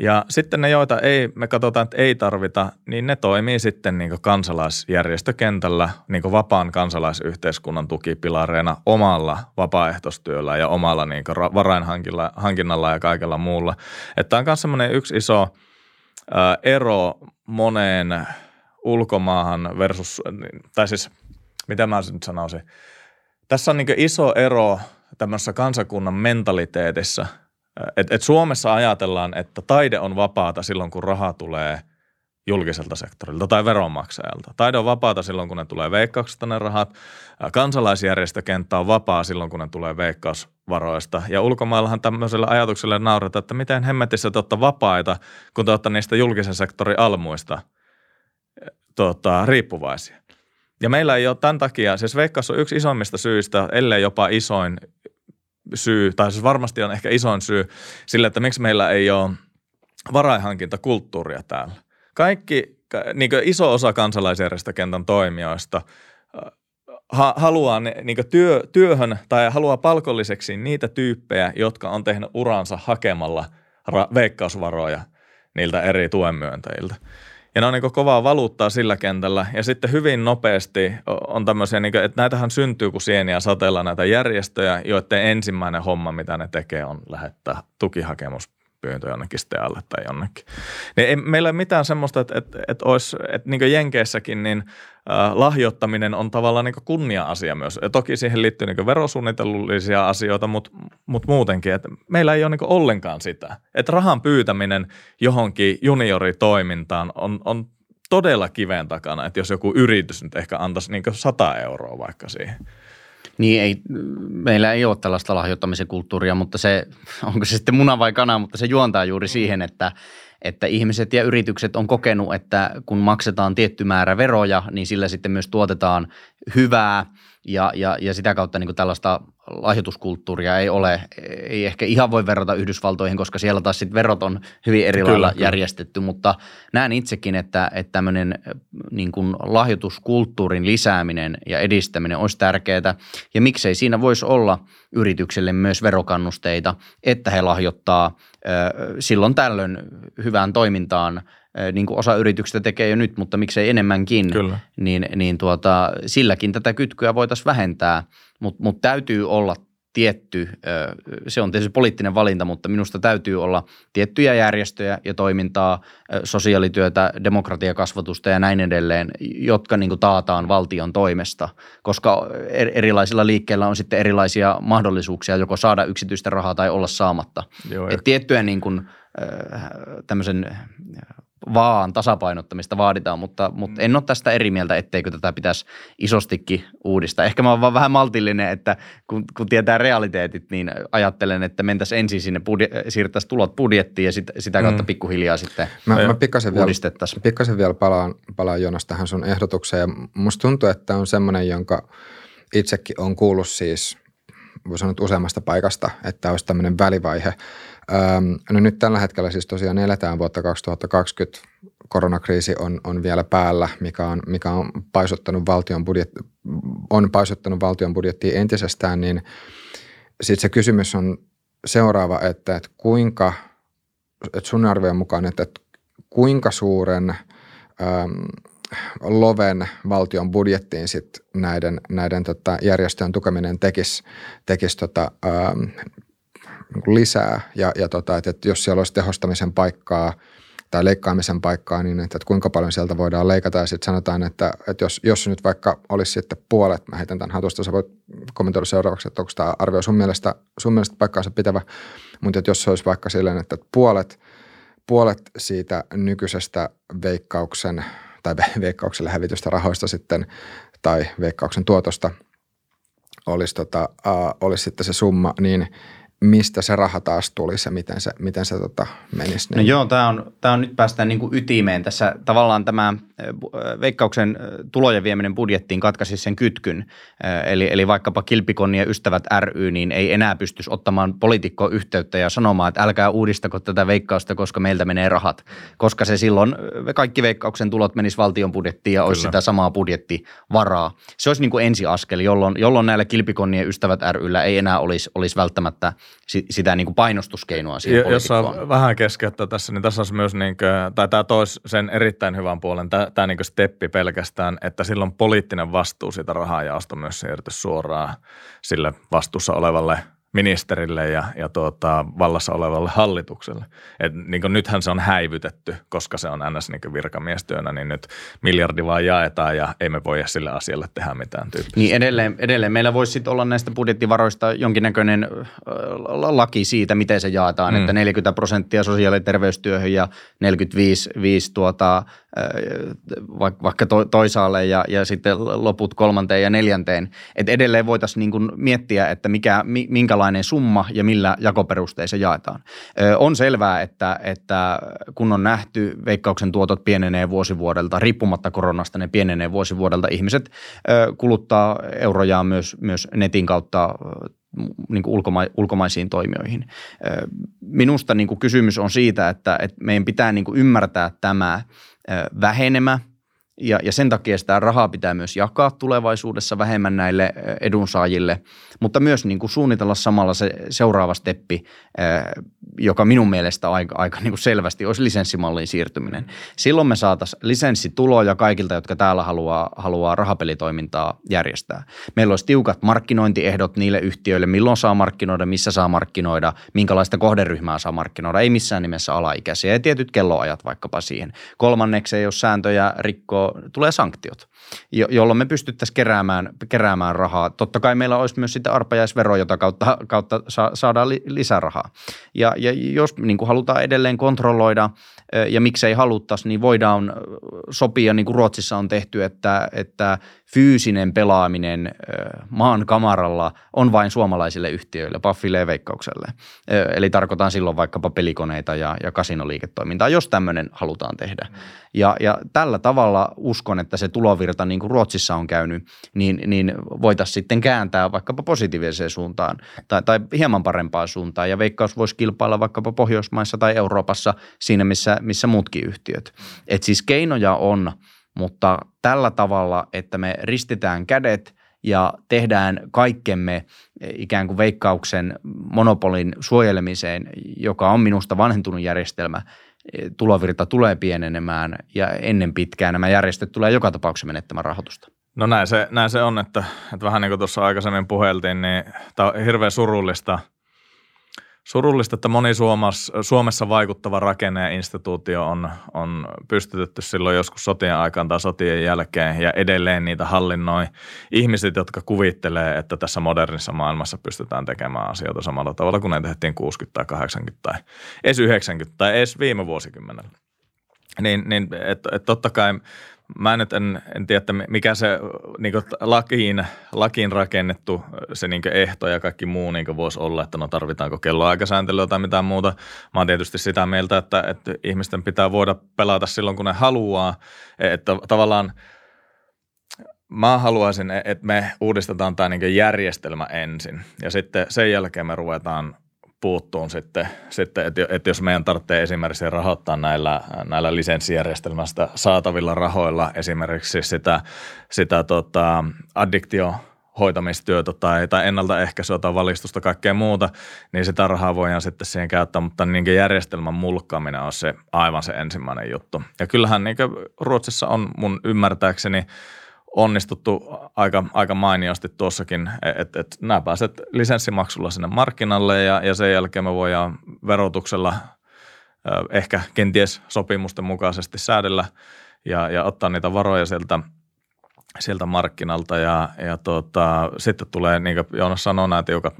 ja sitten ne, joita ei, me katsotaan, että ei tarvita, niin ne toimii sitten niin kansalaisjärjestökentällä niin vapaan kansalaisyhteiskunnan tukipilareina omalla vapaaehtoistyöllä ja omalla niin varainhankinnalla ja kaikella muulla. Että on myös semmoinen yksi iso ero moneen ulkomaahan versus, tai siis mitä mä nyt sanoisin. Tässä on niin iso ero tämmöisessä kansakunnan mentaliteetissa – et, et Suomessa ajatellaan, että taide on vapaata silloin, kun raha tulee julkiselta sektorilta tai veronmaksajalta. Taide on vapaata silloin, kun ne tulee veikkauksesta ne rahat. Kansalaisjärjestökenttä on vapaa silloin, kun ne tulee veikkausvaroista. Ja ulkomaillahan tämmöiselle ajatukselle nauretaan, että miten hemmetissä te olette vapaita, kun te olette niistä julkisen sektorin almuista tota, riippuvaisia. Ja meillä ei ole tämän takia, siis veikkaus on yksi isommista syistä, ellei jopa isoin syy, tai siis varmasti on ehkä isoin syy sille, että miksi meillä ei ole varainhankintakulttuuria täällä. Kaikki, niin iso osa kansalaisjärjestökentän toimijoista äh, ha, haluaa ne, niin työ, työhön tai haluaa palkolliseksi niitä tyyppejä, jotka on tehnyt uransa hakemalla ra, veikkausvaroja niiltä eri tuenmyöntäjiltä. Ja ne on niin kovaa valuuttaa sillä kentällä. Ja sitten hyvin nopeasti on tämmöisiä, niin kuin, että näitähän syntyy kuin sieniä sateella näitä järjestöjä, joiden ensimmäinen homma, mitä ne tekee, on lähettää tukihakemus pyyntö jonnekin stealle tai jonnekin. Niin ei, meillä ei mitään semmoista, että, että, että, olisi, että niin Jenkeissäkin niin äh, lahjoittaminen on tavallaan niin kunnia-asia myös. Ja toki siihen liittyy niin verosuunnitellullisia asioita, mutta, mutta muutenkin, että meillä ei ole niin ollenkaan sitä. Että rahan pyytäminen johonkin junioritoimintaan on, on todella kiveen takana, että jos joku yritys nyt ehkä antaisi niin 100 euroa vaikka siihen – niin ei, meillä ei ole tällaista lahjoittamisen kulttuuria, mutta se, onko se sitten muna vai kana, mutta se juontaa juuri mm. siihen, että, että ihmiset ja yritykset on kokenut, että kun maksetaan tietty määrä veroja, niin sillä sitten myös tuotetaan hyvää ja, ja, ja sitä kautta niin kuin tällaista lahjoituskulttuuria ei ole, ei ehkä ihan voi verrata Yhdysvaltoihin, koska siellä taas sitten verot on hyvin eri kyllä, lailla kyllä. järjestetty, mutta näen itsekin, että, että tämmöinen niin kuin lahjoituskulttuurin lisääminen ja edistäminen olisi tärkeää ja miksei siinä voisi olla yritykselle myös verokannusteita, että he lahjoittaa silloin tällöin hyvään toimintaan niin kuin osa yrityksistä tekee jo nyt, mutta miksei enemmänkin, Kyllä. niin, niin tuota, silläkin tätä kytkyä voitaisiin vähentää, mutta mut täytyy olla tietty, se on tietysti poliittinen valinta, mutta minusta täytyy olla tiettyjä järjestöjä ja toimintaa, sosiaalityötä, demokratiakasvatusta ja näin edelleen, jotka niin kuin taataan valtion toimesta, koska erilaisilla liikkeillä on sitten erilaisia mahdollisuuksia joko saada yksityistä rahaa tai olla saamatta. Joo, Et tiettyjä niin kuin, tämmöisen vaan tasapainottamista vaaditaan, mutta, mutta en ole tästä eri mieltä, etteikö tätä pitäisi isostikin uudistaa. Ehkä mä oon vaan vähän maltillinen, että kun, kun tietää realiteetit, niin ajattelen, että mentäisiin ensin sinne, budje- siirtäisiin tulot budjettiin ja sit, sitä kautta mm. pikkuhiljaa sitten mä, mä pikkasen vielä, pikkasen vielä palaan, palaan Jonas tähän sun ehdotukseen. Musta tuntuu, että on semmoinen, jonka itsekin on kuullut siis, voi sanoa useammasta paikasta, että olisi tämmöinen välivaihe – no nyt tällä hetkellä siis tosiaan eletään vuotta 2020. Koronakriisi on, on vielä päällä, mikä on, mikä on paisuttanut valtion budjetti, on paisuttanut valtion budjettia entisestään, niin sitten se kysymys on seuraava, että, että kuinka, että sun arvion mukaan, että, että kuinka suuren äm, loven valtion budjettiin sit näiden, näiden tota, järjestöjen tukeminen tekisi, tekisi tota, ähm, niin lisää. Ja, ja tota, että, että jos siellä olisi tehostamisen paikkaa tai leikkaamisen paikkaa, niin että, että kuinka paljon sieltä voidaan leikata. Ja sitten sanotaan, että, että jos, jos nyt vaikka olisi sitten puolet, mä heitän tämän hatusta, sä voit kommentoida seuraavaksi, että onko tämä arvio sun mielestä, sun mielestä paikkaansa pitävä, mutta että jos se olisi vaikka silleen, että puolet, puolet siitä nykyisestä veikkauksen tai veikkaukselle hävitystä rahoista sitten tai veikkauksen tuotosta olisi, tota, olisi sitten se summa, niin – mistä se raha taas tulisi ja miten se, miten se tota, menisi. Niin. No joo, tämä on, tämä on nyt päästään niin kuin ytimeen. Tässä tavallaan tämä veikkauksen tulojen vieminen budjettiin katkaisi sen kytkyn. Eli, eli vaikkapa Kilpikonni ja Ystävät ry, niin ei enää pystyisi ottamaan poliitikkoa yhteyttä ja sanomaan, että älkää uudistako tätä veikkausta, koska meiltä menee rahat. Koska se silloin, kaikki veikkauksen tulot menis valtion budjettiin ja olisi Kyllä. sitä samaa budjettivaraa. Se olisi niin kuin ensiaskel, jolloin, jolloin näillä Kilpikonni ja Ystävät ryllä ei enää olisi, olisi välttämättä – sitä niin kuin painostuskeinoa siihen Jos on vähän keskeyttää tässä, niin tässä on myös, niin kuin, tai tämä toisi sen erittäin hyvän puolen, tämä, tämä niin steppi pelkästään, että silloin poliittinen vastuu siitä rahajaosta myös siirtyy suoraan sille vastuussa olevalle – ministerille ja, ja tuota, vallassa olevalle hallitukselle. Et, niin kuin nythän se on häivytetty, koska se on ns. Niin virkamiestyönä, niin nyt miljardi vaan jaetaan ja ei me voi sille asialle tehdä mitään tyyppistä. Niin edelleen, edelleen meillä voisi sitten olla näistä budjettivaroista jonkinnäköinen laki siitä, miten se jaetaan, mm. että 40 prosenttia sosiaali- ja terveystyöhön ja 45 5 tuota, vaikka toisaalle ja, ja sitten loput kolmanteen ja neljänteen. Et edelleen voitaisiin niin miettiä, että mikä, minkälainen summa ja millä jakoperustein se jaetaan. On selvää, että, että kun on nähty veikkauksen tuotot pienenee vuosivuodelta, riippumatta koronasta ne pienenee vuosivuodelta, ihmiset kuluttaa eurojaan myös, myös netin kautta niin kuin ulkoma- ulkomaisiin toimijoihin. Minusta niin kuin kysymys on siitä, että, että meidän pitää niin kuin ymmärtää tämä vähenemä ja, ja sen takia sitä rahaa pitää myös jakaa tulevaisuudessa vähemmän näille edunsaajille, mutta myös niin kuin suunnitella samalla se seuraava steppi, joka minun mielestä aika, aika niin kuin selvästi olisi lisenssimalliin siirtyminen. Silloin me saataisiin lisenssituloja kaikilta, jotka täällä haluaa, haluaa rahapelitoimintaa järjestää. Meillä olisi tiukat markkinointiehdot niille yhtiöille, milloin saa markkinoida, missä saa markkinoida, minkälaista kohderyhmää saa markkinoida, ei missään nimessä alaikäisiä ja tietyt kelloajat vaikkapa siihen. Kolmanneksi, jos sääntöjä rikkoo, tulee sanktiot, jo- jolloin me pystyttäisiin keräämään, keräämään rahaa. Totta kai meillä olisi myös sitä arpajaisvero, jota kautta, kautta sa- saadaan li- lisärahaa. Ja, ja jos niin kuin halutaan edelleen kontrolloida ja miksei haluttaisi, niin voidaan sopia, niin kuin Ruotsissa on tehty, että, että fyysinen pelaaminen maan kamaralla on vain suomalaisille yhtiöille, Paffille ja Veikkaukselle. Eli tarkoitan silloin vaikkapa pelikoneita ja, ja kasinoliiketoimintaa, jos tämmöinen halutaan tehdä. Ja, ja tällä tavalla uskon, että se tulovirta, niin kuin Ruotsissa on käynyt, niin, niin voitaisiin sitten kääntää vaikkapa positiiviseen suuntaan tai, tai hieman parempaan suuntaan. Ja Veikkaus voisi kilpailla vaikkapa Pohjoismaissa tai Euroopassa siinä, missä, missä muutkin yhtiöt. Et siis keinoja on – mutta tällä tavalla, että me ristitään kädet ja tehdään kaikkemme ikään kuin veikkauksen monopolin suojelemiseen, joka on minusta vanhentunut järjestelmä, tulovirta tulee pienenemään ja ennen pitkään nämä järjestöt tulee joka tapauksessa menettämään rahoitusta. No näin se, näin se on, että, että vähän niin kuin tuossa aikaisemmin puheltiin, niin tämä on hirveän surullista – Surullista, että moni Suomessa, Suomessa vaikuttava rakenne ja instituutio on, on pystytetty silloin joskus sotien aikaan tai sotien jälkeen ja edelleen niitä hallinnoi ihmiset, jotka kuvittelee, että tässä modernissa maailmassa pystytään tekemään asioita samalla tavalla kuin ne tehtiin 60 tai 80 tai edes 90 tai edes viime vuosikymmenellä. Niin, niin että et totta kai Mä nyt en, en tiedä, että mikä se niin lakiin, lakiin rakennettu se niin ehto ja kaikki muu niin voisi olla, että no tarvitaanko kelloaikasääntelyä tai mitään muuta. Mä oon tietysti sitä mieltä, että, että ihmisten pitää voida pelata silloin, kun ne haluaa. Että tavallaan mä haluaisin, että me uudistetaan tämä niin järjestelmä ensin ja sitten sen jälkeen me ruvetaan puuttuun sitten, sitten että, että jos meidän tarvitsee esimerkiksi rahoittaa näillä, näillä lisenssijärjestelmästä saatavilla rahoilla esimerkiksi sitä, sitä tota, addiktio hoitamistyötä tai, tai ennaltaehkäisyä tai valistusta, kaikkea muuta, niin sitä rahaa voidaan sitten siihen käyttää, mutta niin järjestelmän mulkkaaminen on se aivan se ensimmäinen juttu. Ja kyllähän niin Ruotsissa on mun ymmärtääkseni onnistuttu aika, aika mainiosti tuossakin, että et, nämä pääset lisenssimaksulla sinne markkinalle ja, ja sen jälkeen me voidaan verotuksella ehkä kenties sopimusten mukaisesti säädellä ja, ja ottaa niitä varoja sieltä, sieltä markkinalta ja, ja tota, sitten tulee, niin kuin Joonas sanoi, nämä tiukat,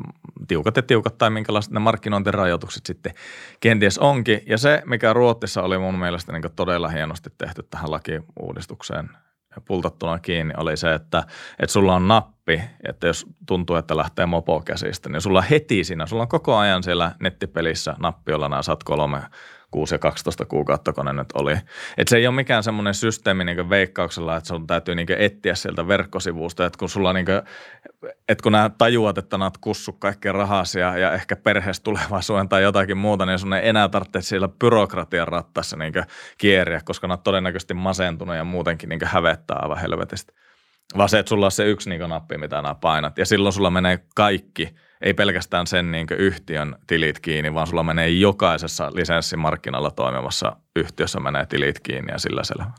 tiukat ja tiukat tai minkälaiset ne markkinointirajoitukset sitten kenties onkin. Ja se, mikä Ruotsissa oli mun mielestä niin todella hienosti tehty tähän lakiuudistukseen – pultattuna kiinni oli se, että, että sulla on nappi, että jos tuntuu, että lähtee mopo käsistä, niin sulla heti siinä, sulla on koko ajan siellä nettipelissä nappi, jolla nämä saat kolme 6 ja 12 kuukautta, kun ne nyt oli. Et se ei ole mikään semmoinen systeemi niin veikkauksella, että sun täytyy niin etsiä sieltä verkkosivusta, että kun sulla niin kuin, että kun nämä tajuat, että nämä kussu kaikkea rahasi ja, ehkä perheessä tulevaisuuden tai jotakin muuta, niin sun ei enää tarvitse siellä byrokratian rattaissa niin kieriä, koska nämä todennäköisesti masentunut ja muutenkin niin hävettää aivan helvetistä. Vaan se, että sulla on se yksi niin nappi, mitä nämä painat. Ja silloin sulla menee kaikki – ei pelkästään sen niin yhtiön tilit kiinni, vaan sulla menee jokaisessa lisenssimarkkinalla toimivassa yhtiössä menee tilit kiinni ja sillä selvä.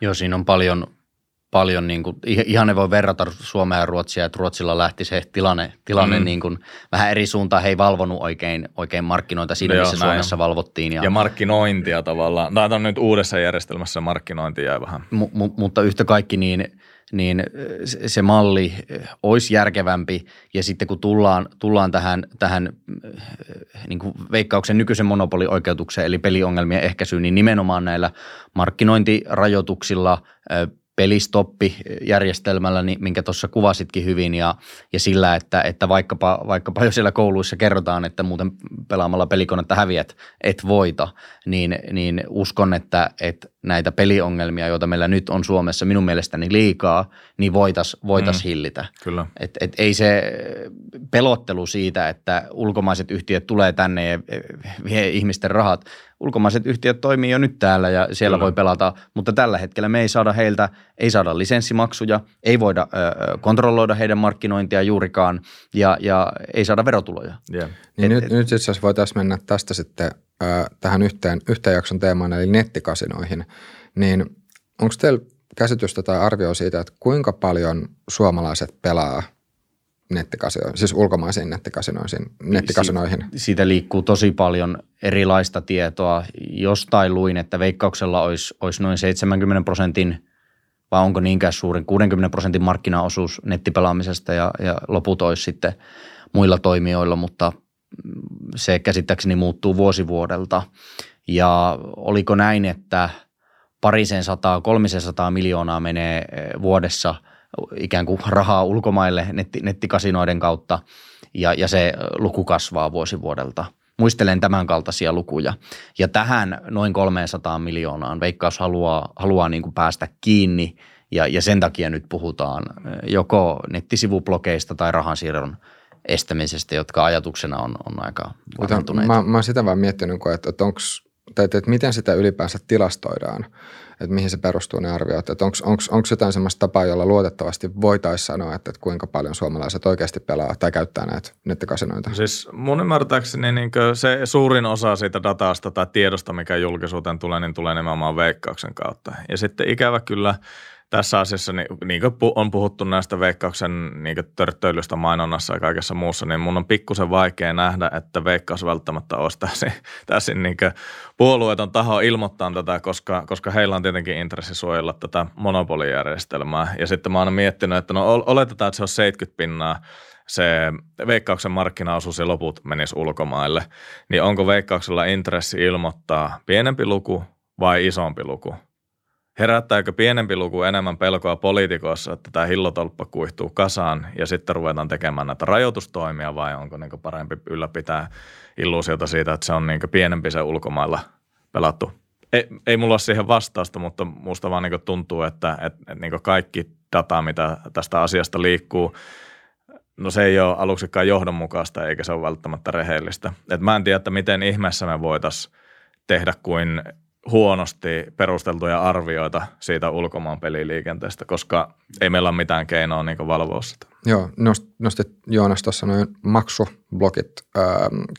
Joo, siinä on paljon, paljon niin kuin, ihan ne voi verrata Suomea ja Ruotsia, että Ruotsilla lähti se tilanne, tilanne mm. niin kuin, vähän eri suuntaan. He ei valvonut oikein, oikein markkinoita siinä, missä joo, Suomessa valvottiin. Ja, ja markkinointia tavallaan. Tämä on nyt uudessa järjestelmässä markkinointi jäi vähän. M- m- mutta yhtä kaikki niin – niin se malli olisi järkevämpi. Ja sitten kun tullaan, tullaan tähän, tähän niin kuin veikkauksen nykyisen monopolioikeutukseen eli peliongelmien ehkäisyyn, niin nimenomaan näillä markkinointirajoituksilla – pelistoppijärjestelmällä, niin, minkä tuossa kuvasitkin hyvin, ja, ja sillä, että, että vaikkapa, vaikkapa jo siellä kouluissa kerrotaan, että muuten pelaamalla pelikonetta häviät, et voita, niin, niin uskon, että, että näitä peliongelmia, joita meillä nyt on Suomessa minun mielestäni liikaa, niin voitaisiin voitais mm, hillitä. Kyllä. Et, et ei se pelottelu siitä, että ulkomaiset yhtiöt tulee tänne ja vie ihmisten rahat, ulkomaiset yhtiöt toimii jo nyt täällä ja siellä Kyllä. voi pelata, mutta tällä hetkellä me ei saada heiltä, ei saada lisenssimaksuja, ei voida ö, kontrolloida heidän markkinointia juurikaan ja, ja ei saada verotuloja. Yeah. Niin et, nyt, et, nyt itse asiassa voitaisiin mennä tästä sitten ö, tähän yhteen, yhteen jakson teemaan eli nettikasinoihin, niin onko teillä käsitystä tai arvio siitä, että kuinka paljon suomalaiset pelaa nettikasinoihin, siis ulkomaisiin nettikasinoihin. nettikasinoihin. Si- siitä liikkuu tosi paljon erilaista tietoa. Jostain luin, että veikkauksella olisi, olisi noin 70 prosentin vai onko niinkään suurin 60 prosentin markkinaosuus nettipelaamisesta ja, ja loput olisi sitten muilla toimijoilla, mutta se käsittääkseni muuttuu vuosivuodelta. Ja oliko näin, että parisen sataa, kolmisen sataa miljoonaa menee vuodessa – ikään kuin rahaa ulkomaille netti, nettikasinoiden kautta ja, ja se luku kasvaa vuosi vuodelta. Muistelen tämän kaltaisia lukuja. Ja tähän noin 300 miljoonaan Veikkaus haluaa, haluaa niin kuin päästä kiinni ja, ja sen takia nyt puhutaan joko nettisivublokeista tai rahansiirron estämisestä, jotka ajatuksena on, on aika vanhentuneita. Mä, mä oon sitä vaan miettinyt, että, että, onks, tai että, että miten sitä ylipäänsä tilastoidaan että mihin se perustuu ne arviot. Että onko jotain sellaista tapaa, jolla luotettavasti voitaisiin sanoa, että, että kuinka paljon suomalaiset oikeasti pelaa tai käyttää näitä nettikasinoita? Siis mun ymmärtääkseni niin se suurin osa siitä datasta tai tiedosta, mikä julkisuuteen tulee, niin tulee nimenomaan veikkauksen kautta. Ja sitten ikävä kyllä tässä asiassa, niin, niin kuin on puhuttu näistä veikkauksen niin törttöilystä mainonnassa ja kaikessa muussa, niin mun on pikkusen vaikea nähdä, että veikkaus välttämättä olisi täysin, täysin niin puolueeton taho ilmoittaa tätä, koska, koska heillä on tietenkin intressi suojella tätä monopolijärjestelmää. Ja sitten mä oon miettinyt, että no oletetaan, että se on 70 pinnaa se veikkauksen markkinaosuus ja loput menis ulkomaille, niin onko veikkauksella intressi ilmoittaa pienempi luku vai isompi luku? Herättääkö pienempi luku enemmän pelkoa poliitikossa, että tämä hillotolppa kuihtuu kasaan ja sitten ruvetaan tekemään näitä rajoitustoimia vai onko niin parempi ylläpitää illuusiota siitä, että se on niin pienempi se ulkomailla pelattu? Ei, ei mulla ole siihen vastausta, mutta musta vaan niin tuntuu, että, että, että niin kaikki data, mitä tästä asiasta liikkuu, no se ei ole aluksikaan johdonmukaista eikä se ole välttämättä rehellistä. Et mä en tiedä, että miten ihmeessä me voitaisiin tehdä kuin huonosti perusteltuja arvioita siitä ulkomaan peliliikenteestä, koska ei meillä ole mitään keinoa niin valvoa sitä. Joo, nost, nostit Joonas tuossa noin maksublokit äh,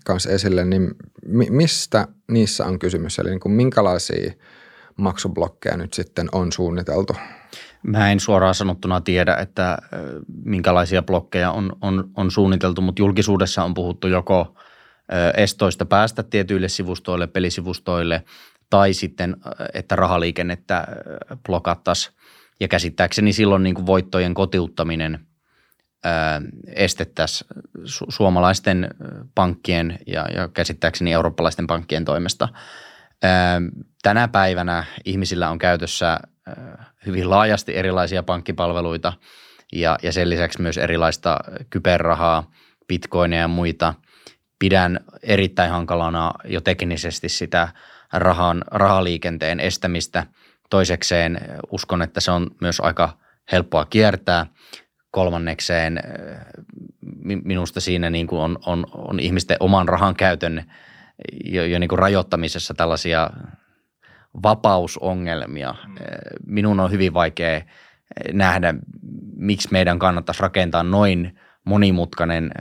kanssa esille, niin mi, mistä niissä on kysymys? Eli niin kuin minkälaisia maksublokkeja nyt sitten on suunniteltu? Mä en suoraan sanottuna tiedä, että minkälaisia blokkeja on, on, on suunniteltu, mutta julkisuudessa on puhuttu joko estoista päästä tietyille sivustoille, pelisivustoille – tai sitten, että rahaliikennettä blokattaisiin. Ja käsittääkseni silloin niin kuin voittojen kotiuttaminen estettäisiin su- suomalaisten pankkien ja, ja käsittääkseni eurooppalaisten pankkien toimesta. tänä päivänä ihmisillä on käytössä hyvin laajasti erilaisia pankkipalveluita ja, ja sen lisäksi myös erilaista kyberrahaa, bitcoineja ja muita. Pidän erittäin hankalana jo teknisesti sitä – rahan, rahaliikenteen estämistä. Toisekseen uskon, että se on myös aika helppoa kiertää. Kolmannekseen minusta siinä niin kuin on, on, on ihmisten oman rahan käytön jo, jo niin kuin rajoittamisessa tällaisia vapausongelmia. Minun on hyvin vaikea nähdä, miksi meidän kannattaisi rakentaa noin monimutkainen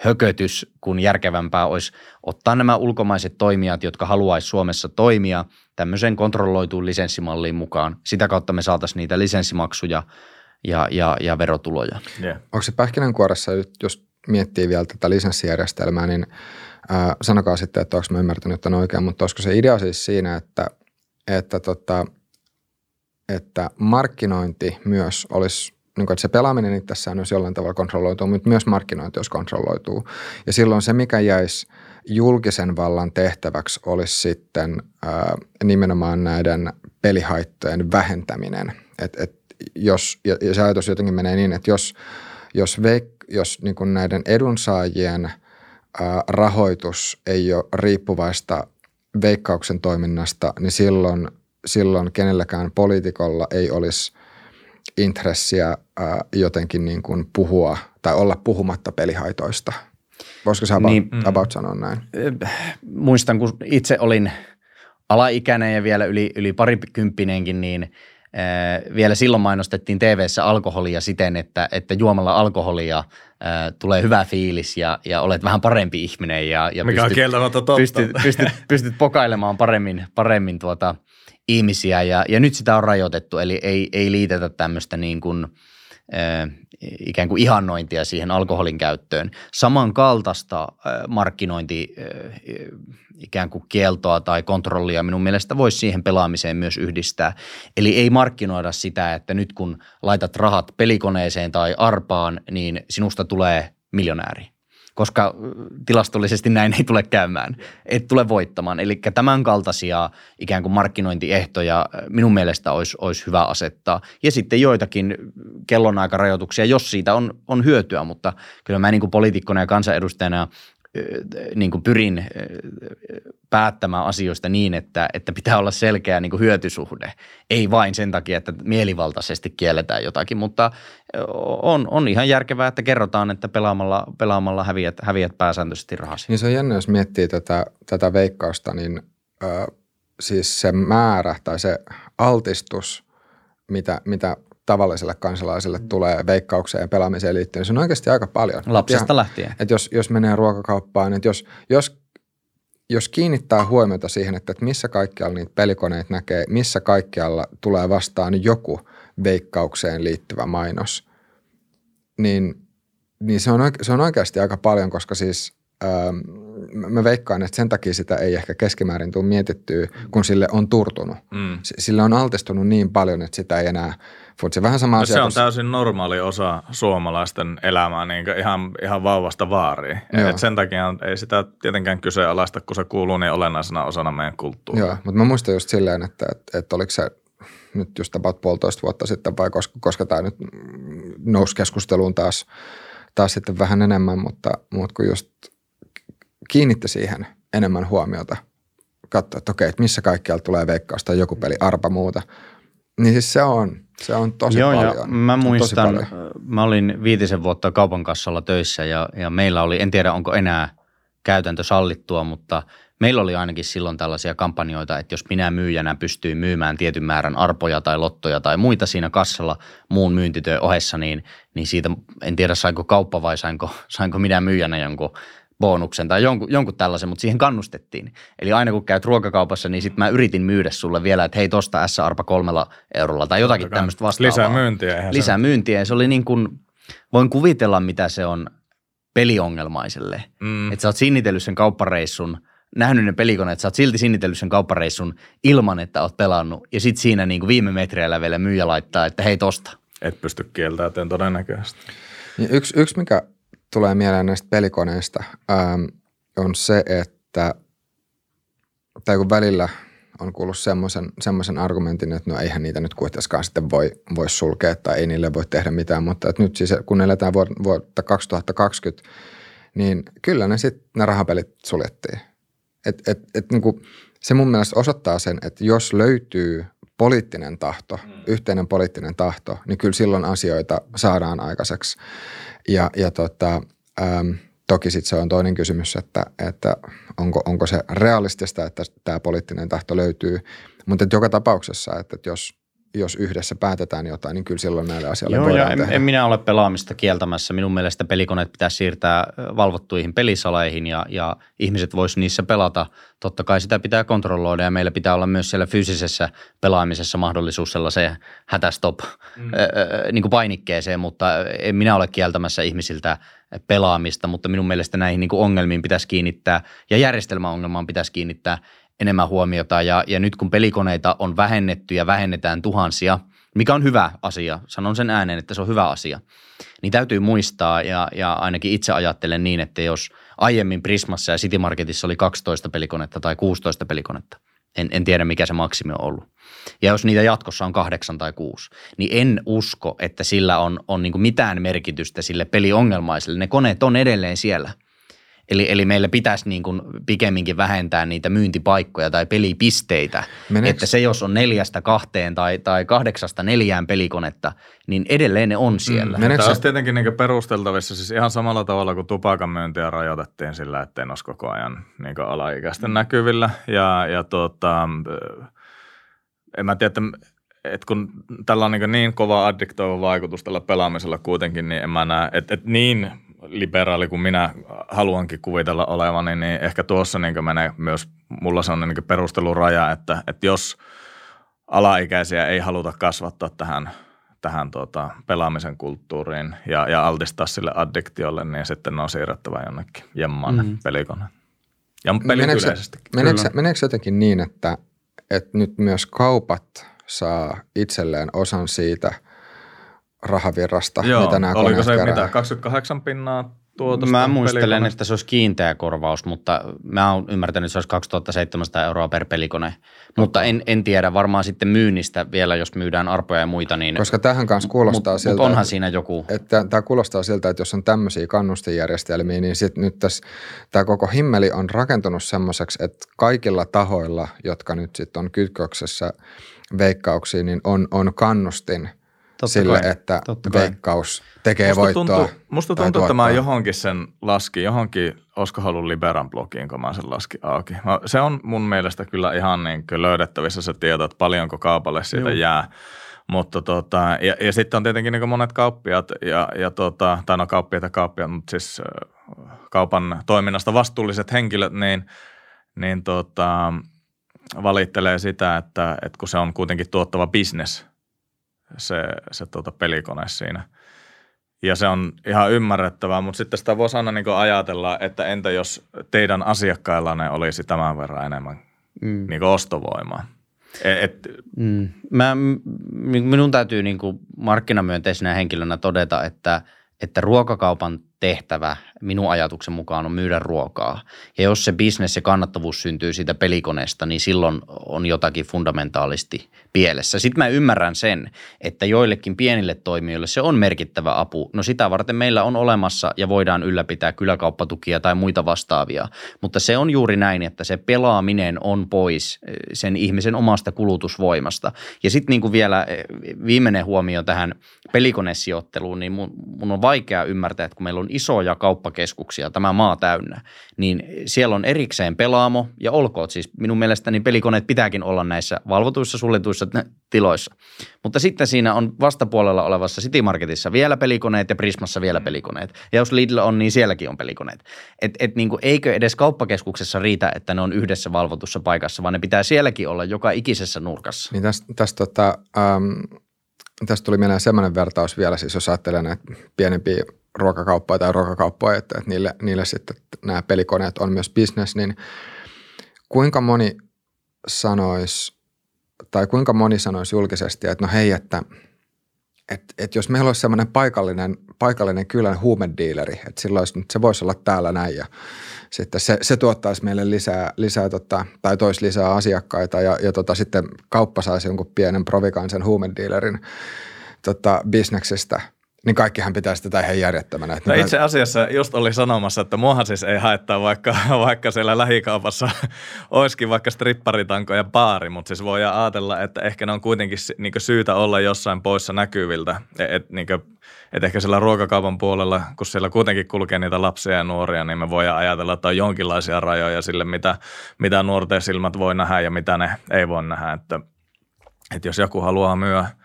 hökötys, kun järkevämpää olisi ottaa nämä ulkomaiset toimijat, jotka haluaisi Suomessa toimia tämmöiseen kontrolloituun lisenssimalliin mukaan. Sitä kautta me saataisiin niitä lisenssimaksuja ja, ja, ja verotuloja. Yeah. Onko se pähkinänkuoressa, jos miettii vielä tätä lisenssijärjestelmää, niin äh, sanokaa sitten, että onko mä ymmärtänyt tämän oikein, mutta olisiko se idea siis siinä, että, että, tota, että markkinointi myös olisi niin kuin, että se pelaaminen itsessään olisi jollain tavalla kontrolloituu, mutta myös markkinointi olisi kontrolloituu. Ja silloin se, mikä jäisi julkisen vallan tehtäväksi, olisi sitten ää, nimenomaan näiden pelihaittojen vähentäminen. Et, et jos, ja, ja se ajatus jotenkin menee niin, että jos, jos, veik, jos niin kuin näiden edunsaajien ää, rahoitus ei ole riippuvaista veikkauksen toiminnasta, niin silloin, silloin kenelläkään poliitikolla ei olisi – intressiä ää, jotenkin niin kuin puhua tai olla puhumatta pelihaitoista. Voisiko sä about, niin, mm. about sanoa näin? Muistan, kun itse olin alaikäinen ja vielä yli, yli parikymppinenkin, niin äh, vielä silloin mainostettiin tv alkoholia siten, että, että juomalla alkoholia äh, tulee hyvä fiilis ja, ja olet vähän parempi ihminen. Ja, ja Mikä pystyt, on totta. Pystyt, pystyt, pystyt pokailemaan paremmin, paremmin tuota – ihmisiä ja, ja nyt sitä on rajoitettu, eli ei, ei liitetä tämmöistä niin kuin, äh, ikään kuin ihannointia siihen alkoholin käyttöön. Samankaltaista äh, markkinointi äh, ikään kuin kieltoa tai kontrollia minun mielestä voisi siihen pelaamiseen myös yhdistää. Eli ei markkinoida sitä, että nyt kun laitat rahat pelikoneeseen tai arpaan, niin sinusta tulee miljonääri koska tilastollisesti näin ei tule käymään. Et tule voittamaan. Eli tämän kaltaisia ikään kuin markkinointiehtoja minun mielestä olisi, olisi hyvä asettaa. Ja sitten joitakin kellonaikarajoituksia, jos siitä on, on hyötyä, mutta kyllä mä niin kuin poliitikkona ja kansanedustajana niin kuin pyrin päättämään asioista niin, että, että pitää olla selkeä niin kuin hyötysuhde. Ei vain sen takia, että mielivaltaisesti kielletään jotakin, mutta on, on ihan järkevää, että kerrotaan, että pelaamalla, pelaamalla häviät, häviät pääsääntöisesti rahasi. Niin se on jännä, jos miettii tätä, tätä veikkausta, niin ö, siis se määrä tai se altistus, mitä, mitä tavalliselle kansalaiselle mm. tulee veikkaukseen ja pelaamiseen liittyen, se on oikeasti aika paljon. Lapsesta ihan, lähtien. Että jos, jos menee ruokakauppaan, että jos, jos, jos kiinnittää huomiota siihen, että, että missä kaikkialla niitä pelikoneita näkee, missä kaikkialla tulee vastaan joku veikkaukseen liittyvä mainos, niin, niin se, on, se on oikeasti aika paljon, koska siis ähm, mä veikkaan, että sen takia sitä ei ehkä keskimäärin tule mietittyä, kun sille on turtunut. Mm. Sille on altistunut niin paljon, että sitä ei enää – se vähän sama no asia. Se on täysin normaali osa suomalaisten elämää niin ihan, ihan vauvasta vaariin. Et sen takia ei sitä tietenkään kyseenalaista, kun se kuuluu niin olennaisena osana meidän kulttuuria. Joo, mutta mä muistan just silleen, että, että, että oliko se nyt just about puolitoista vuotta sitten vai koska, koska tämä nyt nousi keskusteluun taas, taas sitten vähän enemmän, mutta, mutta kun just kiinnitti siihen enemmän huomiota, katsoa, että okei, että missä kaikkialta tulee veikkausta joku peli, arpa muuta, niin siis se on – se on tosi Joo, paljon. Ja mä muistan, mä olin viitisen vuotta kaupan kassalla töissä ja, ja meillä oli, en tiedä onko enää käytäntö sallittua, mutta meillä oli ainakin silloin tällaisia kampanjoita, että jos minä myyjänä pystyin myymään tietyn määrän arpoja tai lottoja tai muita siinä kassalla muun myyntityön ohessa, niin, niin siitä en tiedä sainko kauppa vai sainko, sainko minä myyjänä jonkun bonuksen tai jonkun, jonkun tällaisen, mutta siihen kannustettiin. Eli aina kun käyt ruokakaupassa, niin sitten mä yritin myydä sulle vielä, että hei tosta S-arpa kolmella eurolla tai jotakin tämmöistä vastaavaa. Lisää myyntiä. Lisää se... myyntiä. Se oli niin kuin, voin kuvitella mitä se on peliongelmaiselle. Mm. Että sä oot sinnitellyt sen kauppareissun, nähnyt ne pelikoneet, sä oot silti sinnitellyt sen kauppareissun ilman, että oot pelannut. Ja sitten siinä niin kuin viime metreillä vielä myyjä laittaa, että hei tosta. Et pysty kieltämään todennäköisesti. Yksi, yksi, mikä tulee mieleen näistä pelikoneista, ähm, on se, että tai kun välillä on kuullut semmoisen, semmoisen argumentin, että no eihän niitä nyt kuitenkaan sitten voi, voi sulkea tai ei niille voi tehdä mitään, mutta että nyt siis kun eletään vuotta 2020, niin kyllä ne sitten ne rahapelit suljettiin. Et, et, et niin kuin, se mun mielestä osoittaa sen, että jos löytyy poliittinen tahto, mm. yhteinen poliittinen tahto, niin kyllä silloin asioita saadaan aikaiseksi. Ja, ja tota, äm, toki sitten se on toinen kysymys, että, että onko, onko se realistista, että tämä poliittinen tahto löytyy. Mutta joka tapauksessa, että jos jos yhdessä päätetään jotain, niin kyllä silloin näille asioille Joo, voidaan ja tehdä. En, minä ole pelaamista kieltämässä. Minun mielestä pelikoneet pitää siirtää valvottuihin pelisaleihin ja, ja ihmiset voisi niissä pelata. Totta kai sitä pitää kontrolloida ja meillä pitää olla myös siellä fyysisessä pelaamisessa mahdollisuus sellaiseen hätästop mm. niin kuin painikkeeseen, mutta en minä ole kieltämässä ihmisiltä pelaamista, mutta minun mielestä näihin niin kuin ongelmiin pitäisi kiinnittää ja järjestelmäongelmaan pitäisi kiinnittää enemmän huomiota ja, ja nyt kun pelikoneita on vähennetty ja vähennetään tuhansia, mikä on hyvä asia, sanon sen äänen, että se on hyvä asia, niin täytyy muistaa ja, ja ainakin itse ajattelen niin, että jos aiemmin Prismassa ja City Marketissa oli 12 pelikonetta tai 16 pelikonetta, en, en tiedä mikä se maksimi on ollut, ja jos niitä jatkossa on kahdeksan tai kuusi, niin en usko, että sillä on, on niin mitään merkitystä sille peliongelmaiselle. Ne koneet on edelleen siellä – Eli, eli meillä pitäisi niin kuin pikemminkin vähentää niitä myyntipaikkoja tai pelipisteitä. Meneekö? Että se, jos on neljästä kahteen tai, tai kahdeksasta neljään pelikonetta, niin edelleen ne on siellä. Mm, Tämä olisi tietenkin niin perusteltavissa siis ihan samalla tavalla kuin tupakan myyntiä rajoitettiin sillä, ettei olisi koko ajan niin alaikäisten näkyvillä. Ja, ja tuota, en mä tiedä, että et kun tällä on niin, niin kova addiktoiva vaikutus tällä pelaamisella kuitenkin, niin en mä näe, että et niin liberaali kuin minä haluankin kuvitella olevani, niin ehkä tuossa niin menee myös, mulla se on niin perusteluraja, että, että jos alaikäisiä ei haluta kasvattaa tähän, tähän tuota, pelaamisen kulttuuriin ja, ja altistaa sille addiktiolle, niin sitten ne on siirrettävä jonnekin jemmaan mm-hmm. pelikone. Ja pelit meneekö, yleisestikin. Meneekö, meneekö jotenkin niin, että, että nyt myös kaupat saa itselleen osan siitä – rahavirrasta, Joo, mitä nämä oliko se kerää. mitä, 28 pinnaa tuotosta? Mä muistelen, pelikone. että se olisi kiinteä korvaus, mutta mä oon ymmärtänyt, että se olisi 2700 euroa per pelikone. Mutta en, en tiedä, varmaan sitten myynnistä vielä, jos myydään arpoja ja muita. Niin, Koska tähän kanssa kuulostaa mut, siltä, mut onhan siinä joku. Että, tämä kuulostaa siltä, että jos on tämmöisiä kannustejärjestelmiä, niin sit nyt tässä, tämä koko himmeli on rakentunut semmoiseksi, että kaikilla tahoilla, jotka nyt sitten on kytköksessä veikkauksiin, niin on, on kannustin – Totta sille, kai. että Totta veikkaus tekee musta voittoa. Tuntuu, musta tuntuu, että mä johonkin sen laski, johonkin Osko Halun Liberan blogiin, kun mä sen laski auki. Mä, se on mun mielestä kyllä ihan niin löydettävissä se tieto, että paljonko kaupalle siitä Joo. jää. Mutta tota, ja, ja sitten on tietenkin niin monet kauppiat, ja, ja tota, tai no kauppiat ja kauppiat, mutta siis kaupan toiminnasta vastuulliset henkilöt, niin, niin tota, valittelee sitä, että, että kun se on kuitenkin tuottava bisnes – se, se tuota pelikone siinä. Ja se on ihan ymmärrettävää, mutta sitten sitä voisi aina niin ajatella, että entä jos teidän asiakkaillanne olisi tämän verran enemmän mm. niin ostovoimaa. Et, et, mm. Mä, minun täytyy niin kuin markkinamyönteisenä henkilönä todeta, että, että ruokakaupan tehtävä minun ajatuksen mukaan on myydä ruokaa. Ja jos se bisnes ja kannattavuus syntyy siitä pelikoneesta, niin silloin on jotakin fundamentaalisti pielessä. Sitten mä ymmärrän sen, että joillekin pienille toimijoille se on merkittävä apu. No sitä varten meillä on olemassa ja voidaan ylläpitää kyläkauppatukia tai muita vastaavia. Mutta se on juuri näin, että se pelaaminen on pois eh, sen ihmisen omasta kulutusvoimasta. Ja sitten niin kuin vielä eh, viimeinen huomio tähän pelikonesijoitteluun, niin mun, mun on vaikea ymmärtää, että kun meillä on isoja kauppakeskuksia, tämä maa täynnä, niin siellä on erikseen pelaamo ja olkoot siis minun mielestäni pelikoneet pitääkin olla näissä valvotuissa suljetuissa tiloissa. Mutta sitten siinä on vastapuolella olevassa City Marketissa vielä pelikoneet ja Prismassa vielä pelikoneet. Ja jos Lidl on, niin sielläkin on pelikoneet. Et, et niin kuin, eikö edes kauppakeskuksessa riitä, että ne on yhdessä valvotussa paikassa, vaan ne pitää sielläkin olla joka ikisessä nurkassa. Niin tästä, tästä tota, ähm, tästä tuli mieleen semmoinen vertaus vielä, siis jos ajattelee näitä pienempiä ruokakauppoja tai ruokakauppoja, että, että niille, niille sitten nämä pelikoneet on myös business, niin kuinka moni sanoisi, tai kuinka moni sanoisi julkisesti, että no hei, että, että, että jos meillä olisi semmoinen paikallinen, paikallinen kylän huumediileri, että silloin se voisi olla täällä näin ja sitten se, se tuottaisi meille lisää, lisää tota, tai toisi lisää asiakkaita ja, ja tota, sitten kauppa saisi jonkun pienen provikansen huumediilerin tota, bisneksestä – niin kaikkihan pitäisi tätä ihan järjettömänä. no itse asiassa just oli sanomassa, että muahan siis ei haittaa, vaikka, vaikka siellä lähikaupassa olisikin vaikka stripparitanko ja baari, mutta siis voi ajatella, että ehkä ne on kuitenkin niin syytä olla jossain poissa näkyviltä. Et, et, niin kuin, et ehkä siellä ruokakaupan puolella, kun siellä kuitenkin kulkee niitä lapsia ja nuoria, niin me voidaan ajatella, että on jonkinlaisia rajoja sille, mitä, mitä nuorten silmät voi nähdä ja mitä ne ei voi nähdä. Että, että jos joku haluaa myydä –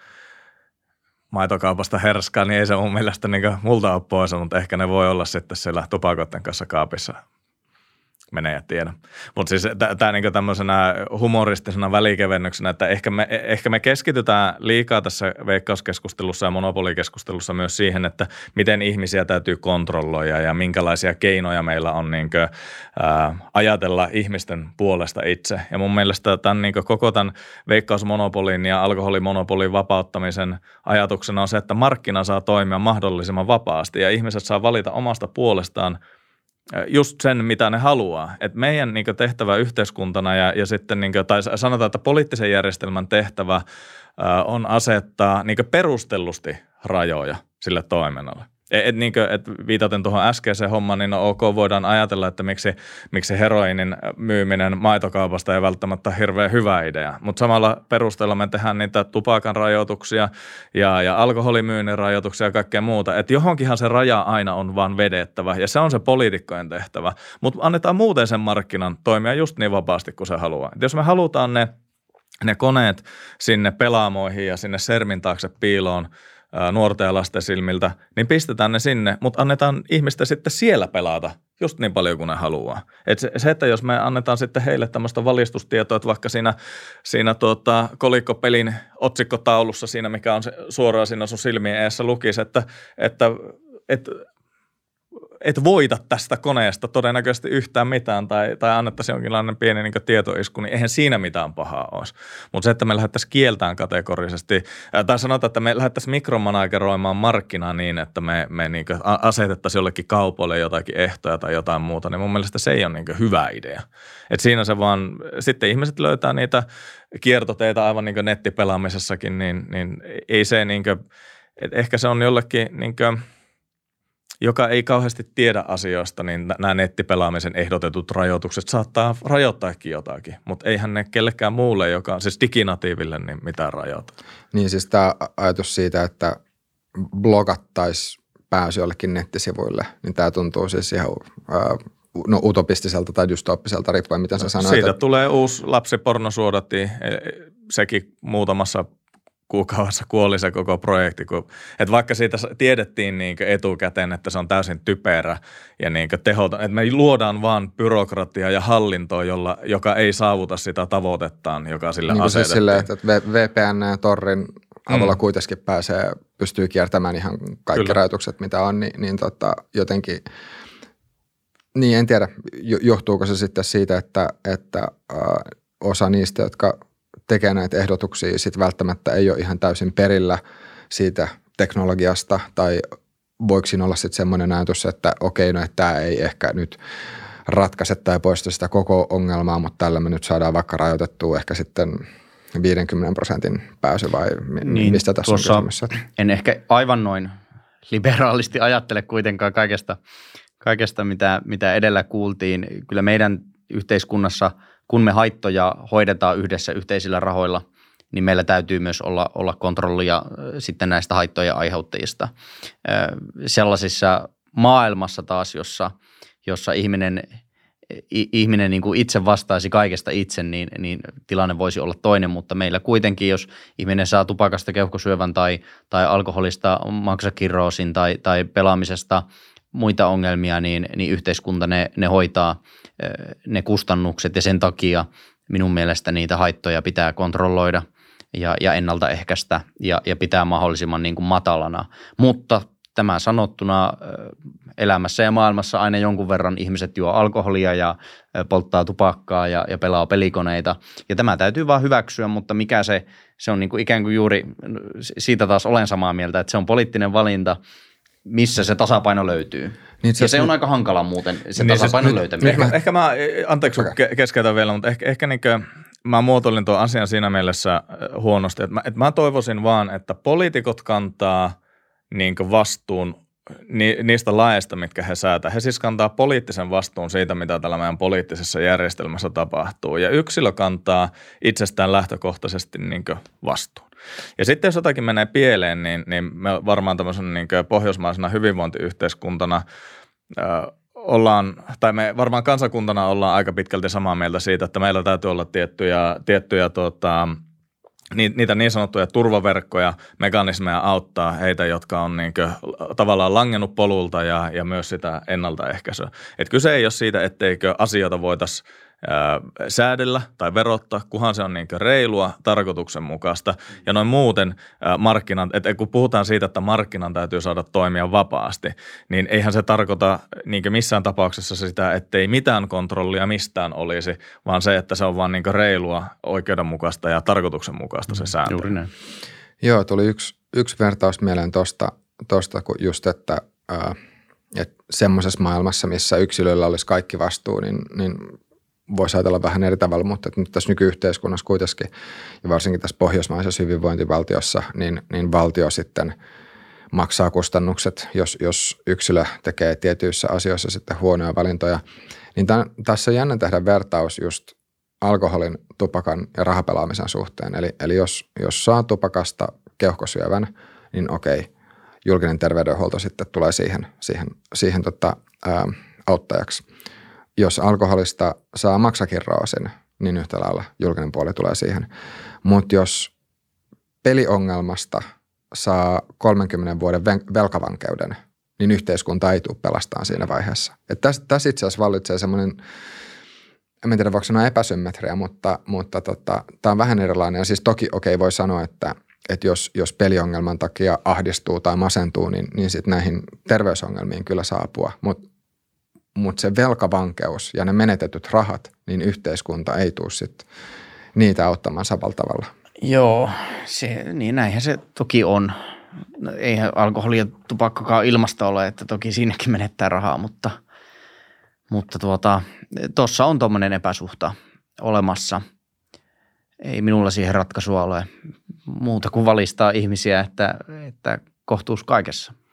maitokaupasta herskaa, niin ei se mun mielestä niin multa ole pois, mutta ehkä ne voi olla sitten siellä tupakoiden kanssa kaapissa menee ja tiedä. Mutta siis tämä niinku tämmöisenä humoristisena välikevennyksenä, että ehkä me, ehkä me keskitytään liikaa tässä veikkauskeskustelussa ja monopolikeskustelussa myös siihen, että miten ihmisiä täytyy kontrolloida ja minkälaisia keinoja meillä on niinku, ää, ajatella ihmisten puolesta itse. Ja mun mielestä tämän niinku koko tämän veikkausmonopolin ja alkoholimonopolin vapauttamisen ajatuksena on se, että markkina saa toimia mahdollisimman vapaasti ja ihmiset saa valita omasta puolestaan – just sen, mitä ne haluaa. Et meidän niin tehtävä yhteiskuntana ja, ja sitten, niin kuin, tai sanotaan, että poliittisen järjestelmän tehtävä on asettaa niin perustellusti rajoja sille toiminnalle. Et, et, niin kuin, et viitaten tuohon äskeiseen hommaan, niin no ok, voidaan ajatella, että miksi, miksi heroinin myyminen maitokaupasta ei välttämättä hirveän hyvä idea. Mutta samalla perusteella me tehdään niitä tupakan rajoituksia ja, ja alkoholimyynnin rajoituksia ja kaikkea muuta. Että johonkinhan se raja aina on vaan vedettävä ja se on se poliitikkojen tehtävä. Mutta annetaan muuten sen markkinan toimia just niin vapaasti kuin se haluaa. Et jos me halutaan ne, ne koneet sinne pelaamoihin ja sinne sermin taakse piiloon – nuorten ja lasten silmiltä, niin pistetään ne sinne, mutta annetaan ihmistä sitten siellä pelata just niin paljon kuin ne haluaa. Et se, että jos me annetaan sitten heille tämmöistä valistustietoa, että vaikka siinä, siinä tuota, kolikkopelin otsikkotaulussa siinä, mikä on se, suoraan siinä sun silmien eessä lukisi, että, että, että et voita tästä koneesta todennäköisesti yhtään mitään tai, tai annettaisiin jonkinlainen pieni niin tietoisku, niin eihän siinä mitään pahaa olisi. Mutta se, että me lähdettäisiin kieltään kategorisesti, tai sanotaan, että me lähdettäisiin mikromanageroimaan markkinaa niin, että me, me niin asetettaisiin jollekin kaupoille jotakin ehtoja tai jotain muuta, niin mun mielestä se ei ole niin hyvä idea. Et siinä se vaan, sitten ihmiset löytää niitä kiertoteita aivan niin nettipelaamisessakin, niin, niin ei se niin kuin, ehkä se on jollekin niin joka ei kauheasti tiedä asioista, niin nämä nettipelaamisen ehdotetut rajoitukset saattaa rajoittaakin jotakin, mutta eihän ne kellekään muulle, joka on siis diginatiiville, niin mitään rajoita. Niin siis tämä ajatus siitä, että blogattaisi pääsy jollekin nettisivuille, niin tämä tuntuu siis ihan no, utopistiselta tai dystoppiselta, riippuen miten sä sanoit. Siitä että... tulee uusi lapsipornosuodatti, e, sekin muutamassa kuukaudessa kuoli se koko projekti. Kun, että vaikka siitä tiedettiin niin etukäteen, että se on täysin typerä ja niin tehoton, että me luodaan vaan byrokratiaa ja hallintoa, jolla, joka ei saavuta sitä tavoitettaan, joka sillä niin asetettiin. Siis silleen, että VPN ja Torrin avulla mm. kuitenkin pääsee, pystyy kiertämään ihan kaikki Kyllä. rajoitukset, mitä on, niin, niin tota, jotenkin, niin en tiedä, johtuuko se sitten siitä, että, että äh, osa niistä, jotka tekee näitä ehdotuksia, sitten välttämättä ei ole ihan täysin perillä siitä teknologiasta tai voiko siinä olla sitten semmoinen ajatus, että okei, no että tämä ei ehkä nyt ratkaise tai poista sitä koko ongelmaa, mutta tällä me nyt saadaan vaikka rajoitettua ehkä sitten 50 prosentin pääsy vai niin, mistä tässä on kysymys? En ehkä aivan noin liberaalisti ajattele kuitenkaan kaikesta, kaikesta mitä, mitä edellä kuultiin. Kyllä meidän yhteiskunnassa, kun me haittoja hoidetaan yhdessä yhteisillä rahoilla, niin meillä täytyy myös olla, olla kontrollia sitten näistä haittojen aiheuttajista. Sellaisissa maailmassa taas, jossa, jossa ihminen – ihminen niin kuin itse vastaisi kaikesta itse, niin, niin tilanne voisi olla toinen, mutta meillä kuitenkin, jos ihminen saa tupakasta keuhkosyövän tai, tai alkoholista maksakirroosin tai, tai pelaamisesta muita ongelmia, niin, niin yhteiskunta ne, ne hoitaa ne kustannukset ja sen takia minun mielestä niitä haittoja pitää kontrolloida ja, ja ennaltaehkäistä ja, ja pitää mahdollisimman niin kuin matalana. Mutta tämä sanottuna elämässä ja maailmassa aina jonkun verran ihmiset juo alkoholia ja polttaa tupakkaa ja, ja pelaa pelikoneita. Ja tämä täytyy vaan hyväksyä, mutta mikä se, se on niin kuin ikään kuin juuri, siitä taas olen samaa mieltä, että se on poliittinen valinta, missä se tasapaino löytyy. Niin se, ja se on aika hankala muuten, se niin tasapainon se, löytäminen. Ehkä, ehkä mä, anteeksi okay. keskeytän vielä, mutta ehkä, ehkä niin kuin, mä muotoilin tuon asian siinä mielessä huonosti, että mä, että mä toivoisin vaan, että poliitikot kantaa – niin vastuun ni, niistä laeista, mitkä he säätää. He siis kantaa poliittisen vastuun siitä, mitä tällä meidän poliittisessa järjestelmässä tapahtuu. Ja yksilö kantaa itsestään lähtökohtaisesti niin vastuun. Ja sitten jos jotakin menee pieleen, niin, niin me varmaan tämmöisen niin pohjoismaisena hyvinvointiyhteiskuntana ollaan, tai me varmaan kansakuntana ollaan aika pitkälti samaa mieltä siitä, että meillä täytyy olla tiettyjä, tiettyjä tuota, niitä niin sanottuja turvaverkkoja, mekanismeja auttaa heitä, jotka on niin kuin, tavallaan langennut polulta ja, ja myös sitä ennaltaehkäisyä. Et kyse ei ole siitä, etteikö asioita voitaisiin säädellä tai verottaa, kunhan se on niin reilua, tarkoituksenmukaista. Ja noin muuten markkinan, että kun puhutaan siitä, että markkinan täytyy saada toimia vapaasti, niin eihän se tarkoita niin missään tapauksessa sitä, ettei mitään kontrollia mistään olisi, vaan se, että se on vaan niin reilua, oikeudenmukaista ja tarkoituksenmukaista se mm, sääntö. Juuri näin. Joo, tuli yksi, yksi vertaus mieleen tuosta, tosta, kun just, että, ää, että semmoisessa maailmassa, missä yksilöllä olisi kaikki vastuu, niin, niin voisi ajatella vähän eri tavalla, mutta nyt tässä nykyyhteiskunnassa kuitenkin ja varsinkin tässä pohjoismaisessa hyvinvointivaltiossa, niin, niin valtio sitten maksaa kustannukset, jos, jos yksilö tekee tietyissä asioissa sitten huonoja valintoja. Niin tämän, tässä on jännä tehdä vertaus just alkoholin, tupakan ja rahapelaamisen suhteen. Eli, eli jos, jos saa tupakasta keuhkosyövän, niin okei, julkinen terveydenhuolto sitten tulee siihen, siihen, siihen tota, ää, auttajaksi – jos alkoholista saa maksakirroosin, niin yhtä lailla julkinen puoli tulee siihen. Mutta jos peliongelmasta saa 30 vuoden velkavankeuden, niin yhteiskunta ei tule pelastamaan siinä vaiheessa. tässä, tässä itse asiassa vallitsee semmoinen, en tiedä voiko sanoa epäsymmetriä, mutta, mutta tota, tämä on vähän erilainen. Ja siis toki okei okay, voi sanoa, että, että jos, jos peliongelman takia ahdistuu tai masentuu, niin, niin sitten näihin terveysongelmiin kyllä saapua. Mutta mutta se velkavankeus ja ne menetetyt rahat, niin yhteiskunta ei tule sit niitä auttamaan samalla tavalla. Joo, se, niin näinhän se toki on. No, eihän alkoholi ja tupakkakaan ilmasta ole, että toki siinäkin menettää rahaa, mutta mutta tuota, on tuommoinen epäsuhta olemassa. Ei minulla siihen ratkaisua ole muuta kuin valistaa ihmisiä, että, että kohtuus kaikessa –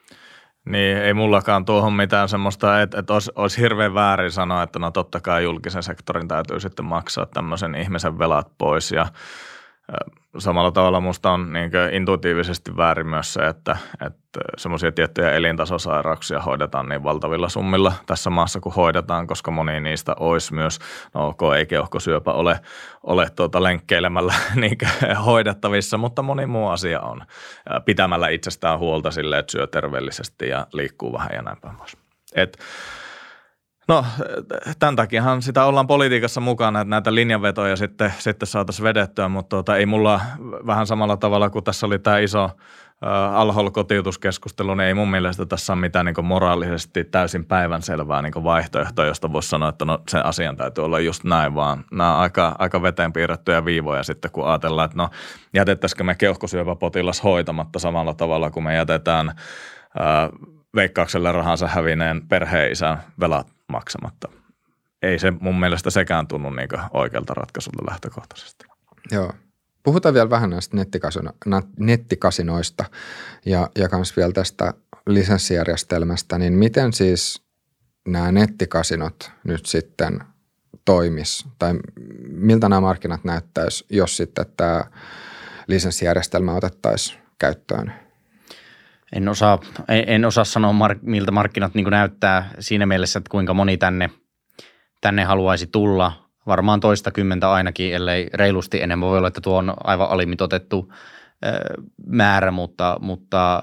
niin, ei mullakaan tuohon mitään semmoista, että, että olisi, olisi hirveän väärin sanoa, että no totta kai julkisen sektorin täytyy sitten maksaa tämmöisen ihmisen velat pois ja samalla tavalla musta on niin intuitiivisesti väärin myös se, että, että semmoisia tiettyjä elintasosairauksia hoidetaan niin valtavilla summilla tässä maassa kuin hoidetaan, koska moni niistä olisi myös, no ok, ei keuhkosyöpä ole, ole tuota lenkkeilemällä niin hoidettavissa, mutta moni muu asia on pitämällä itsestään huolta sille, että syö terveellisesti ja liikkuu vähän ja näin päin pois. Et, No tämän takiahan sitä ollaan politiikassa mukana, että näitä linjanvetoja sitten, sitten saataisiin vedettyä, mutta tuota, ei mulla vähän samalla tavalla kuin tässä oli tämä iso alhol-kotiutuskeskustelu, niin ei mun mielestä tässä ole mitään niin moraalisesti täysin päivänselvää niin vaihtoehtoa, josta voisi sanoa, että no, sen asian täytyy olla just näin, vaan nämä on aika, aika veteen piirrettyjä viivoja sitten, kun ajatellaan, että no jätettäisikö me keuhkosyöpäpotilas hoitamatta samalla tavalla, kuin me jätetään äh, veikkaukselle rahansa hävineen perheisän velat maksamatta. Ei se mun mielestä sekään tunnu niin oikealta ratkaisulta lähtökohtaisesti. Joo. Puhutaan vielä vähän näistä nettikasinoista ja, ja myös vielä tästä lisenssijärjestelmästä, niin miten siis nämä nettikasinot nyt sitten toimis tai miltä nämä markkinat näyttäisi, jos sitten tämä lisenssijärjestelmä otettaisiin käyttöön? En osaa, en, osaa sanoa, mark, miltä markkinat niin näyttää siinä mielessä, että kuinka moni tänne, tänne haluaisi tulla. Varmaan toista kymmentä ainakin, ellei reilusti enemmän. Voi olla, että tuo on aivan alimitotettu määrä, mutta, mutta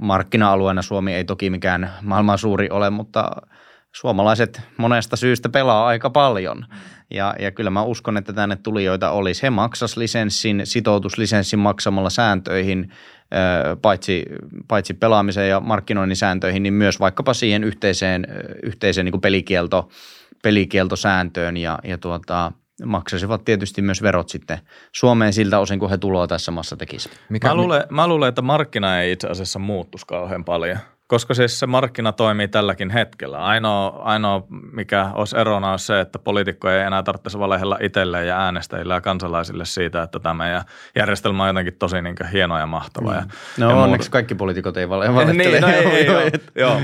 markkina-alueena Suomi ei toki mikään maailman suuri ole, mutta suomalaiset monesta syystä pelaa aika paljon. Ja, ja kyllä mä uskon, että tänne tulijoita olisi. He maksas lisenssin, sitoutus lisenssin maksamalla sääntöihin, paitsi, paitsi pelaamiseen ja markkinoinnin sääntöihin, niin myös vaikkapa siihen yhteiseen, yhteiseen niin kuin pelikielto, pelikieltosääntöön ja, ja tuota, maksaisivat tietysti myös verot sitten Suomeen siltä osin, kun he tuloa tässä maassa tekisivät. Mä, luulen, mä luulen, että markkina ei itse asiassa muuttuisi kauhean paljon – koska siis se markkina toimii tälläkin hetkellä. Ainoa, ainoa mikä olisi erona on se, että poliitikko ei enää tarvitsisi valehella itselleen ja äänestäjille ja kansalaisille siitä, että tämä meidän järjestelmä on jotenkin tosi niin hieno ja mahtava. Mm. Ja, no ja onneksi muuta. kaikki poliitikot ei valehtele. niin, no, ei, ei, joo, joo,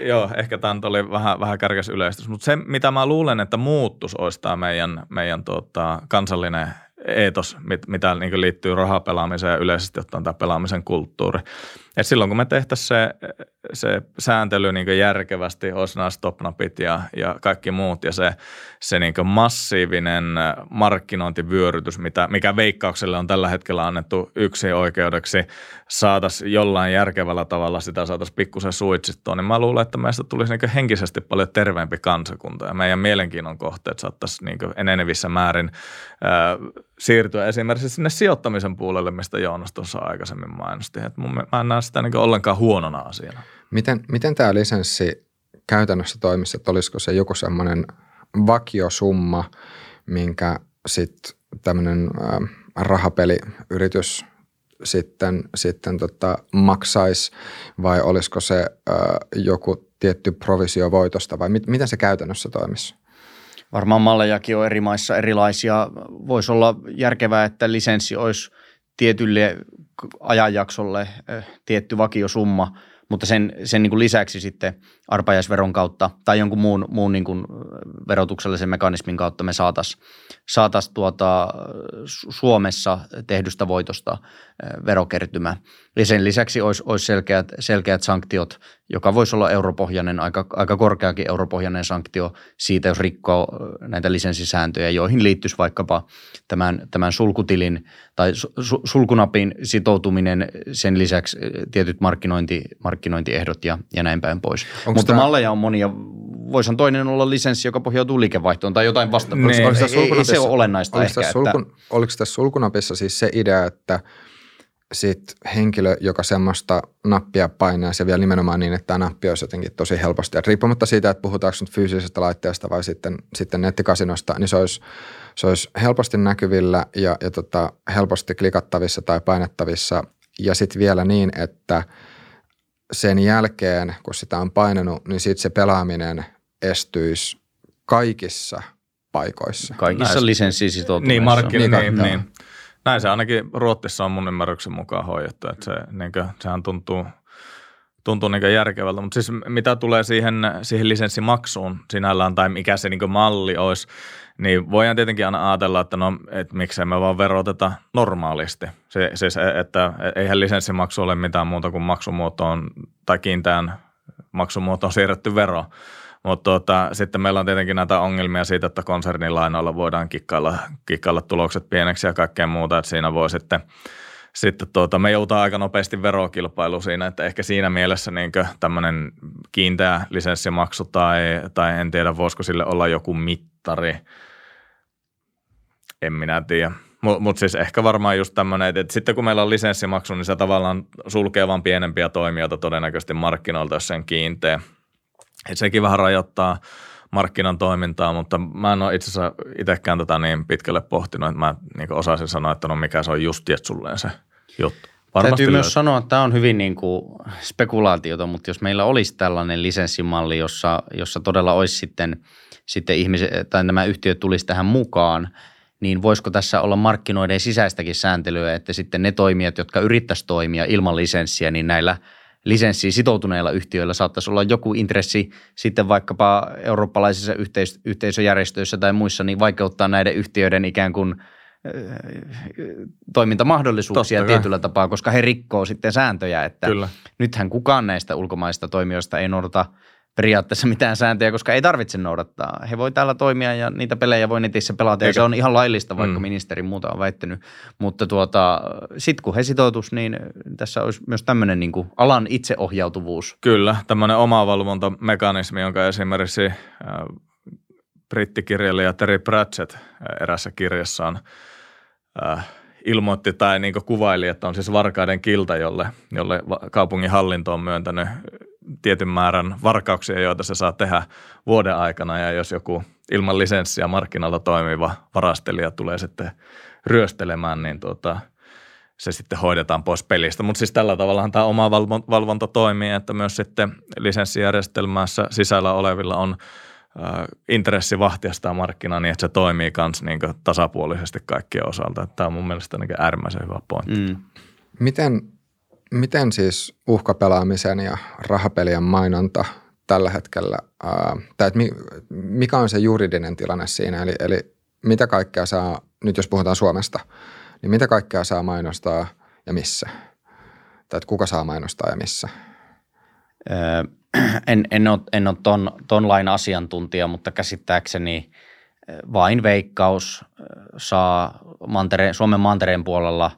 joo, ehkä tämä oli vähän, vähän kärkäs yleistys. Mutta se, mitä mä luulen, että muuttus olisi tämä meidän, meidän tuota, kansallinen eetos, mit, mitä niin liittyy rahapelaamiseen ja yleisesti ottaen tämä pelaamisen kulttuuri. Et silloin kun me tehtäisiin se, se sääntely niin järkevästi, olisi nämä stopnapit ja, ja kaikki muut ja se, se niin massiivinen markkinointivyörytys, mitä, mikä veikkaukselle on tällä hetkellä annettu yksi oikeudeksi, saataisiin jollain järkevällä tavalla sitä saataisiin pikkusen suitsittua, niin mä luulen, että meistä tulisi niin henkisesti paljon terveempi kansakunta ja meidän mielenkiinnon kohteet saattaisi niin enenevissä määrin ää, siirtyä esimerkiksi sinne sijoittamisen puolelle, mistä Joonas tuossa aikaisemmin mainosti. Et mun, mä en näe sitä niin ollenkaan huonona asiana. Miten, miten tämä lisenssi käytännössä toimisi, että olisiko se joku semmoinen vakiosumma, minkä sitten tämmöinen äh, rahapeliyritys sitten, sitten tota, maksaisi vai olisiko se äh, joku tietty provisio voitosta vai mit, miten se käytännössä toimisi? Varmaan mallejakin on eri maissa erilaisia. Voisi olla järkevää, että lisenssi olisi tietylle ajanjaksolle tietty vakiosumma, mutta sen, sen niin kuin lisäksi sitten arpajaisveron kautta tai jonkun muun, muun niin kuin verotuksellisen mekanismin kautta me saataisiin saatais tuota Suomessa tehdystä voitosta verokertymä. Ja sen lisäksi olisi, olisi selkeät, selkeät sanktiot, joka voisi olla europohjainen, aika, aika korkeakin europohjainen sanktio siitä, jos rikkoo näitä lisenssisääntöjä, joihin liittyisi vaikkapa tämän, tämän sulkutilin tai sulkunapin sitoutuminen, sen lisäksi tietyt markkinointi, markkinointiehdot ja, ja näin päin pois. Onko Mutta tämä... malleja on monia. Voisihan toinen olla lisenssi, joka pohjautuu liikevaihtoon tai jotain vastaavaa. Niin. Ei, ei, se ole olennaista oliko ehkä. Sulkun, että... Oliko tässä sulkunapissa siis se idea, että sit henkilö, joka semmoista nappia painaa, ja vielä nimenomaan niin, että tämä nappi olisi jotenkin tosi helposti, että riippumatta siitä, että puhutaanko nyt fyysisestä laitteesta vai sitten, sitten nettikasinosta, niin se olisi, se olisi helposti näkyvillä ja, ja tota, helposti klikattavissa tai painettavissa. Ja sitten vielä niin, että – sen jälkeen, kun sitä on painanut, niin sitten se pelaaminen estyisi kaikissa paikoissa. Kaikissa lisenssisitoutuneissa. Niin, markkina, niin, niin, niin. Näin se ainakin Ruotsissa on mun ymmärryksen mukaan hoidettu, että se, niin kuin, sehän tuntuu, tuntuu niin järkevältä. Mutta siis mitä tulee siihen, siihen lisenssimaksuun sinällään tai mikä se niin malli olisi, niin voidaan tietenkin aina ajatella, että no, et miksei me vaan veroteta normaalisti. Se, siis, että eihän lisenssimaksu ole mitään muuta kuin maksumuotoon tai kiinteän maksumuotoon siirretty vero. Mutta tota, sitten meillä on tietenkin näitä ongelmia siitä, että konsernin lainoilla voidaan kikkailla, kikkailla tulokset pieneksi ja kaikkea muuta, että siinä voi sitten sitten tuota, me joutaa aika nopeasti verokilpailu siinä, että ehkä siinä mielessä niin tämmöinen kiinteä lisenssimaksu tai, tai en tiedä voisiko sille olla joku mittari, en minä tiedä. Mutta mut siis ehkä varmaan just tämmöinen, että, että sitten kun meillä on lisenssimaksu, niin se tavallaan sulkee vaan pienempiä toimijoita todennäköisesti markkinoilta, jos sen kiinteä. Et sekin vähän rajoittaa markkinan toimintaa, mutta mä en ole itse asiassa itsekään tätä niin pitkälle pohtinut, että mä niin osaisin sanoa, että no mikä se on just sulleen se juttu. Varmasti Täytyy löyt- myös sanoa, että tämä on hyvin niin kuin spekulaatiota, mutta jos meillä olisi tällainen lisenssimalli, jossa, jossa todella olisi sitten, sitten ihmiset, tai nämä yhtiöt tulisi tähän mukaan, niin voisiko tässä olla markkinoiden sisäistäkin sääntelyä, että sitten ne toimijat, jotka yrittäisivät toimia ilman lisenssiä, niin näillä – lisenssiin sitoutuneilla yhtiöillä saattaisi olla joku intressi sitten vaikkapa eurooppalaisissa yhteis- yhteisöjärjestöissä tai muissa, niin vaikeuttaa näiden yhtiöiden ikään kuin toimintamahdollisuuksia tietyllä tapaa, koska he rikkoo sitten sääntöjä, että Kyllä. nythän kukaan näistä ulkomaista toimijoista ei noudata – periaatteessa mitään sääntöjä, koska ei tarvitse noudattaa. He voi täällä toimia ja niitä pelejä voi netissä pelata Eikä. ja se on ihan laillista, vaikka mm. ministeri muuta on väittänyt. Mutta tuota, sitten kun he sitoutus, niin tässä olisi myös tämmöinen niin kuin alan itseohjautuvuus. Kyllä, tämmöinen omavalvontamekanismi, jonka esimerkiksi äh, brittikirjailija Terry Pratchett äh, erässä kirjassaan äh, ilmoitti tai niin kuvaili, että on siis varkaiden kilta, jolle, jolle kaupungin hallinto on myöntänyt tietyn määrän varkauksia, joita se saa tehdä vuoden aikana ja jos joku ilman lisenssiä markkinoilta toimiva varastelija tulee sitten ryöstelemään, niin tuota, se sitten hoidetaan pois pelistä. Mutta siis tällä tavalla tämä oma valvonta toimii, että myös sitten lisenssijärjestelmässä sisällä olevilla on intressi vahtia sitä markkinaa niin, että se toimii myös niin tasapuolisesti kaikkien osalta. Tämä on mun mielestä niin äärimmäisen hyvä pointti. Mm. Miten Miten siis uhkapelaamisen ja rahapelien mainonta tällä hetkellä, ää, tai että mikä on se juridinen tilanne siinä, eli, eli mitä kaikkea saa, nyt jos puhutaan Suomesta, niin mitä kaikkea saa mainostaa ja missä? Tai että kuka saa mainostaa ja missä? En, en ole, en ole ton, ton lain asiantuntija, mutta käsittääkseni vain veikkaus saa mantere, Suomen mantereen puolella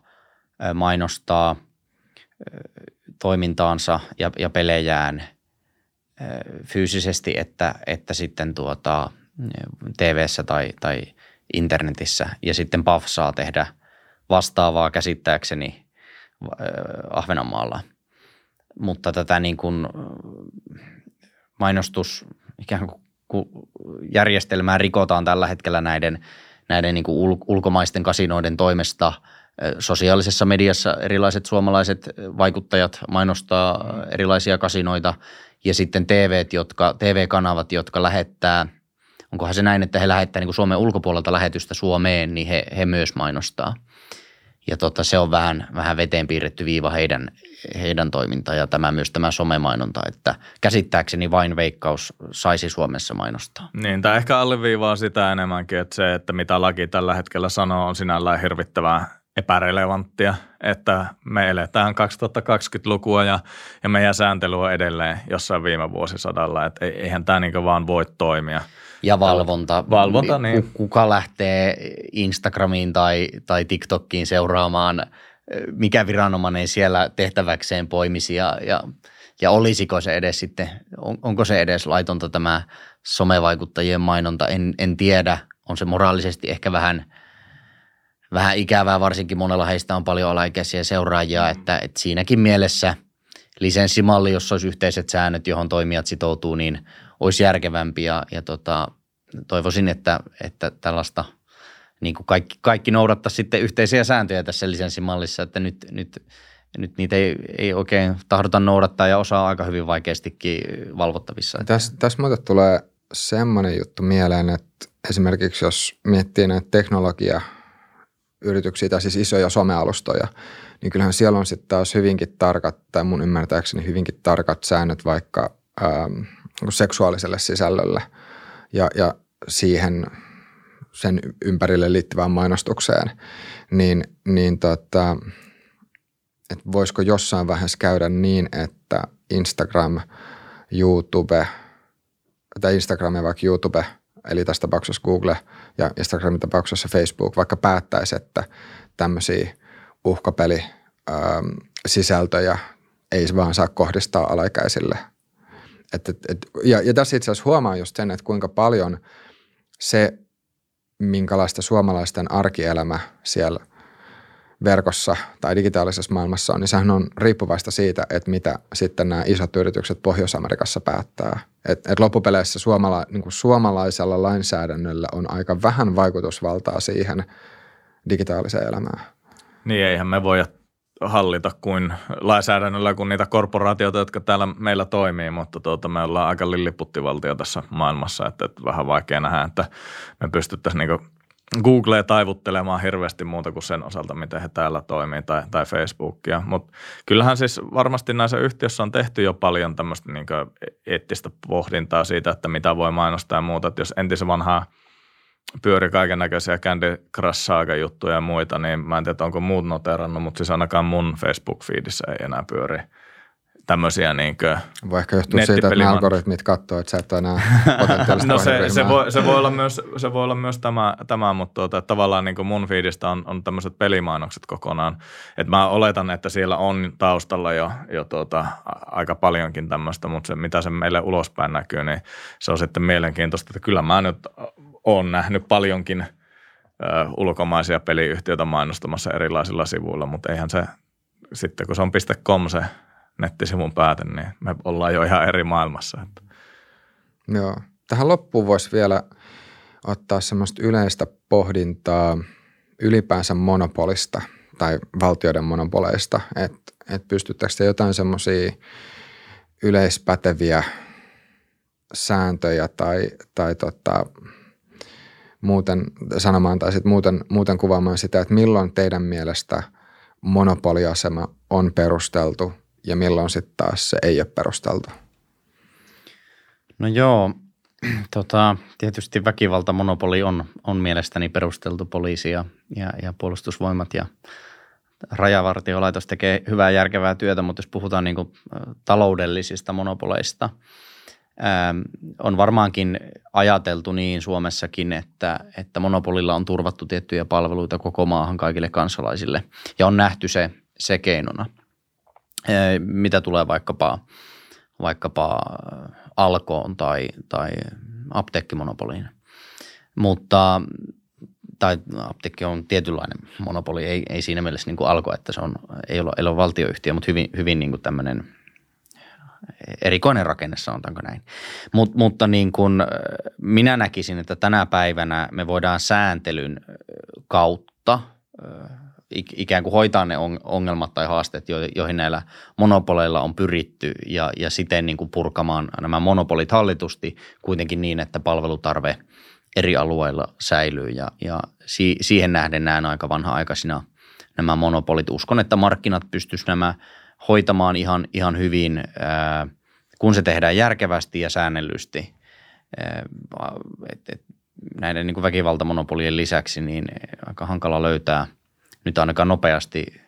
mainostaa – toimintaansa ja, ja pelejään fyysisesti että, että sitten tuota, tv tai, tai internetissä. Ja sitten PAF saa tehdä vastaavaa käsittääkseni Ahvenanmaalla. Mutta tätä niin kuin mainostus ikään kuin järjestelmää rikotaan tällä hetkellä näiden, näiden niin kuin ulkomaisten kasinoiden toimesta – Sosiaalisessa mediassa erilaiset suomalaiset vaikuttajat mainostaa erilaisia kasinoita ja sitten TV, jotka, TV-kanavat, jotka lähettää, onkohan se näin, että he lähettää niin kuin Suomen ulkopuolelta lähetystä Suomeen, niin he, he myös mainostaa. Ja tota, se on vähän, vähän veteen piirretty viiva heidän, heidän toimintaan ja tämä myös tämä somemainonta, että käsittääkseni vain veikkaus saisi Suomessa mainostaa. Niin, tämä ehkä alleviivaa sitä enemmänkin, että se, että mitä laki tällä hetkellä sanoo, on sinällään hirvittävää epärelevanttia, että me eletään 2020-lukua ja, ja meidän sääntely on edelleen jossain viime vuosisadalla, että eihän tämä niin vaan voi toimia. Ja valvonta. Valvonta, niin. Kuka lähtee Instagramiin tai, tai TikTokkiin seuraamaan, mikä viranomainen siellä tehtäväkseen poimisi ja, ja, ja olisiko se edes sitten, on, onko se edes laitonta tämä somevaikuttajien mainonta, en, en tiedä. On se moraalisesti ehkä vähän – vähän ikävää, varsinkin monella heistä on paljon alaikäisiä seuraajia, mm. että, että siinäkin mielessä lisenssimalli, jossa olisi yhteiset säännöt, johon toimijat sitoutuu, niin olisi järkevämpi ja, ja tota, toivoisin, että, että tällaista niin kuin kaikki, kaikki noudattaa sitten yhteisiä sääntöjä tässä lisenssimallissa, että nyt, nyt, nyt niitä ei, ei oikein tahdota noudattaa ja osaa aika hyvin vaikeastikin valvottavissa. Tässä, tässä muuten tulee semmoinen juttu mieleen, että esimerkiksi jos miettii näitä teknologia – yrityksiä tai siis isoja somealustoja, niin kyllähän siellä on sitten taas hyvinkin tarkat, tai mun ymmärtääkseni hyvinkin tarkat säännöt vaikka ähm, seksuaaliselle sisällölle ja, ja siihen sen ympärille liittyvään mainostukseen, niin, niin tota, että voisiko jossain vaiheessa käydä niin, että Instagram, YouTube tai Instagram ja vaikka YouTube – eli tässä tapauksessa Google ja Instagramin tapauksessa Facebook, vaikka päättäisi, että tämmöisiä uhkapeli ähm, sisältöjä ei vaan saa kohdistaa alaikäisille. Et, et, et, ja, ja tässä itse asiassa huomaa just sen, että kuinka paljon se, minkälaista suomalaisten arkielämä siellä verkossa tai digitaalisessa maailmassa on, niin sehän on riippuvaista siitä, että mitä sitten nämä isot yritykset Pohjois-Amerikassa päättää. Et, et loppupeleissä suomala, niin kuin suomalaisella lainsäädännöllä on aika vähän vaikutusvaltaa siihen digitaaliseen elämään. Niin, eihän me voida hallita kuin lainsäädännöllä kuin niitä korporaatioita, jotka täällä meillä toimii, mutta tuota, me ollaan aika lilliputtivaltio tässä maailmassa, että, että vähän vaikea nähdä, että me pystyttäisiin niin Googlea taivuttelemaan hirveästi muuta kuin sen osalta, miten he täällä toimii tai, tai Facebookia. Mutta kyllähän siis varmasti näissä yhtiössä on tehty jo paljon tämmöistä niin eettistä pohdintaa siitä, että mitä voi mainostaa ja muuta. Että jos entisen vanhaa pyöri kaiken näköisiä Candy Crush juttuja ja muita, niin mä en tiedä, onko muut noterannut, mutta siis ainakaan mun Facebook-feedissä ei enää pyöri – tämmöisiä niin Voi ehkä johtua siitä, että ne algoritmit katsoo, että sä et ole enää potentiaalista No se, se, voi, se, voi olla myös, se voi olla myös tämä, tämä mutta tuota, että tavallaan niin mun feedistä on, on tämmöiset pelimainokset kokonaan. Että mä oletan, että siellä on taustalla jo, jo tuota, aika paljonkin tämmöistä, mutta se, mitä se meille ulospäin näkyy, niin se on sitten mielenkiintoista, että kyllä mä nyt oon nähnyt paljonkin ö, ulkomaisia peliyhtiöitä mainostamassa erilaisilla sivuilla, mutta eihän se sitten, kun se on .com se nettisivun päätön, niin me ollaan jo ihan eri maailmassa. Että. Joo. Tähän loppuun voisi vielä ottaa semmoista yleistä pohdintaa ylipäänsä monopolista tai valtioiden monopoleista, että et pystyttekö te jotain semmoisia yleispäteviä sääntöjä tai, tai tota, muuten sanomaan tai sitten muuten, muuten kuvaamaan sitä, että milloin teidän mielestä monopoliasema on perusteltu – ja milloin sitten taas se ei ole perusteltu? No joo, tota, tietysti väkivaltamonopoli on, on mielestäni perusteltu poliisi ja, ja, ja puolustusvoimat ja rajavartiolaitos tekee hyvää järkevää työtä, mutta jos puhutaan niin kuin taloudellisista monopoleista, ää, on varmaankin ajateltu niin Suomessakin, että, että monopolilla on turvattu tiettyjä palveluita koko maahan kaikille kansalaisille ja on nähty se, se keinona – mitä tulee vaikkapa, vaikkapa alkoon tai, tai apteekkimonopoliin. Mutta tai apteekki on tietynlainen monopoli, ei, ei siinä mielessä niin kuin alko, että se on, ei ole, ei ole valtioyhtiö, mutta hyvin, hyvin niin kuin tämmöinen erikoinen rakenne, sanotaanko näin. Mut, mutta niin kuin minä näkisin, että tänä päivänä me voidaan sääntelyn kautta ikään kuin hoitaa ne ongelmat tai haasteet, joihin näillä monopoleilla on pyritty ja, ja siten niin kuin purkamaan nämä monopolit hallitusti kuitenkin niin, että palvelutarve eri alueilla säilyy ja, ja si, siihen nähden näen aika vanha-aikaisina nämä monopolit. Uskon, että markkinat pystyisivät nämä hoitamaan ihan, ihan hyvin, ää, kun se tehdään järkevästi ja säännellysti. Ää, et, et, näiden niin kuin väkivaltamonopolien lisäksi niin aika hankala löytää – nyt ainakaan nopeasti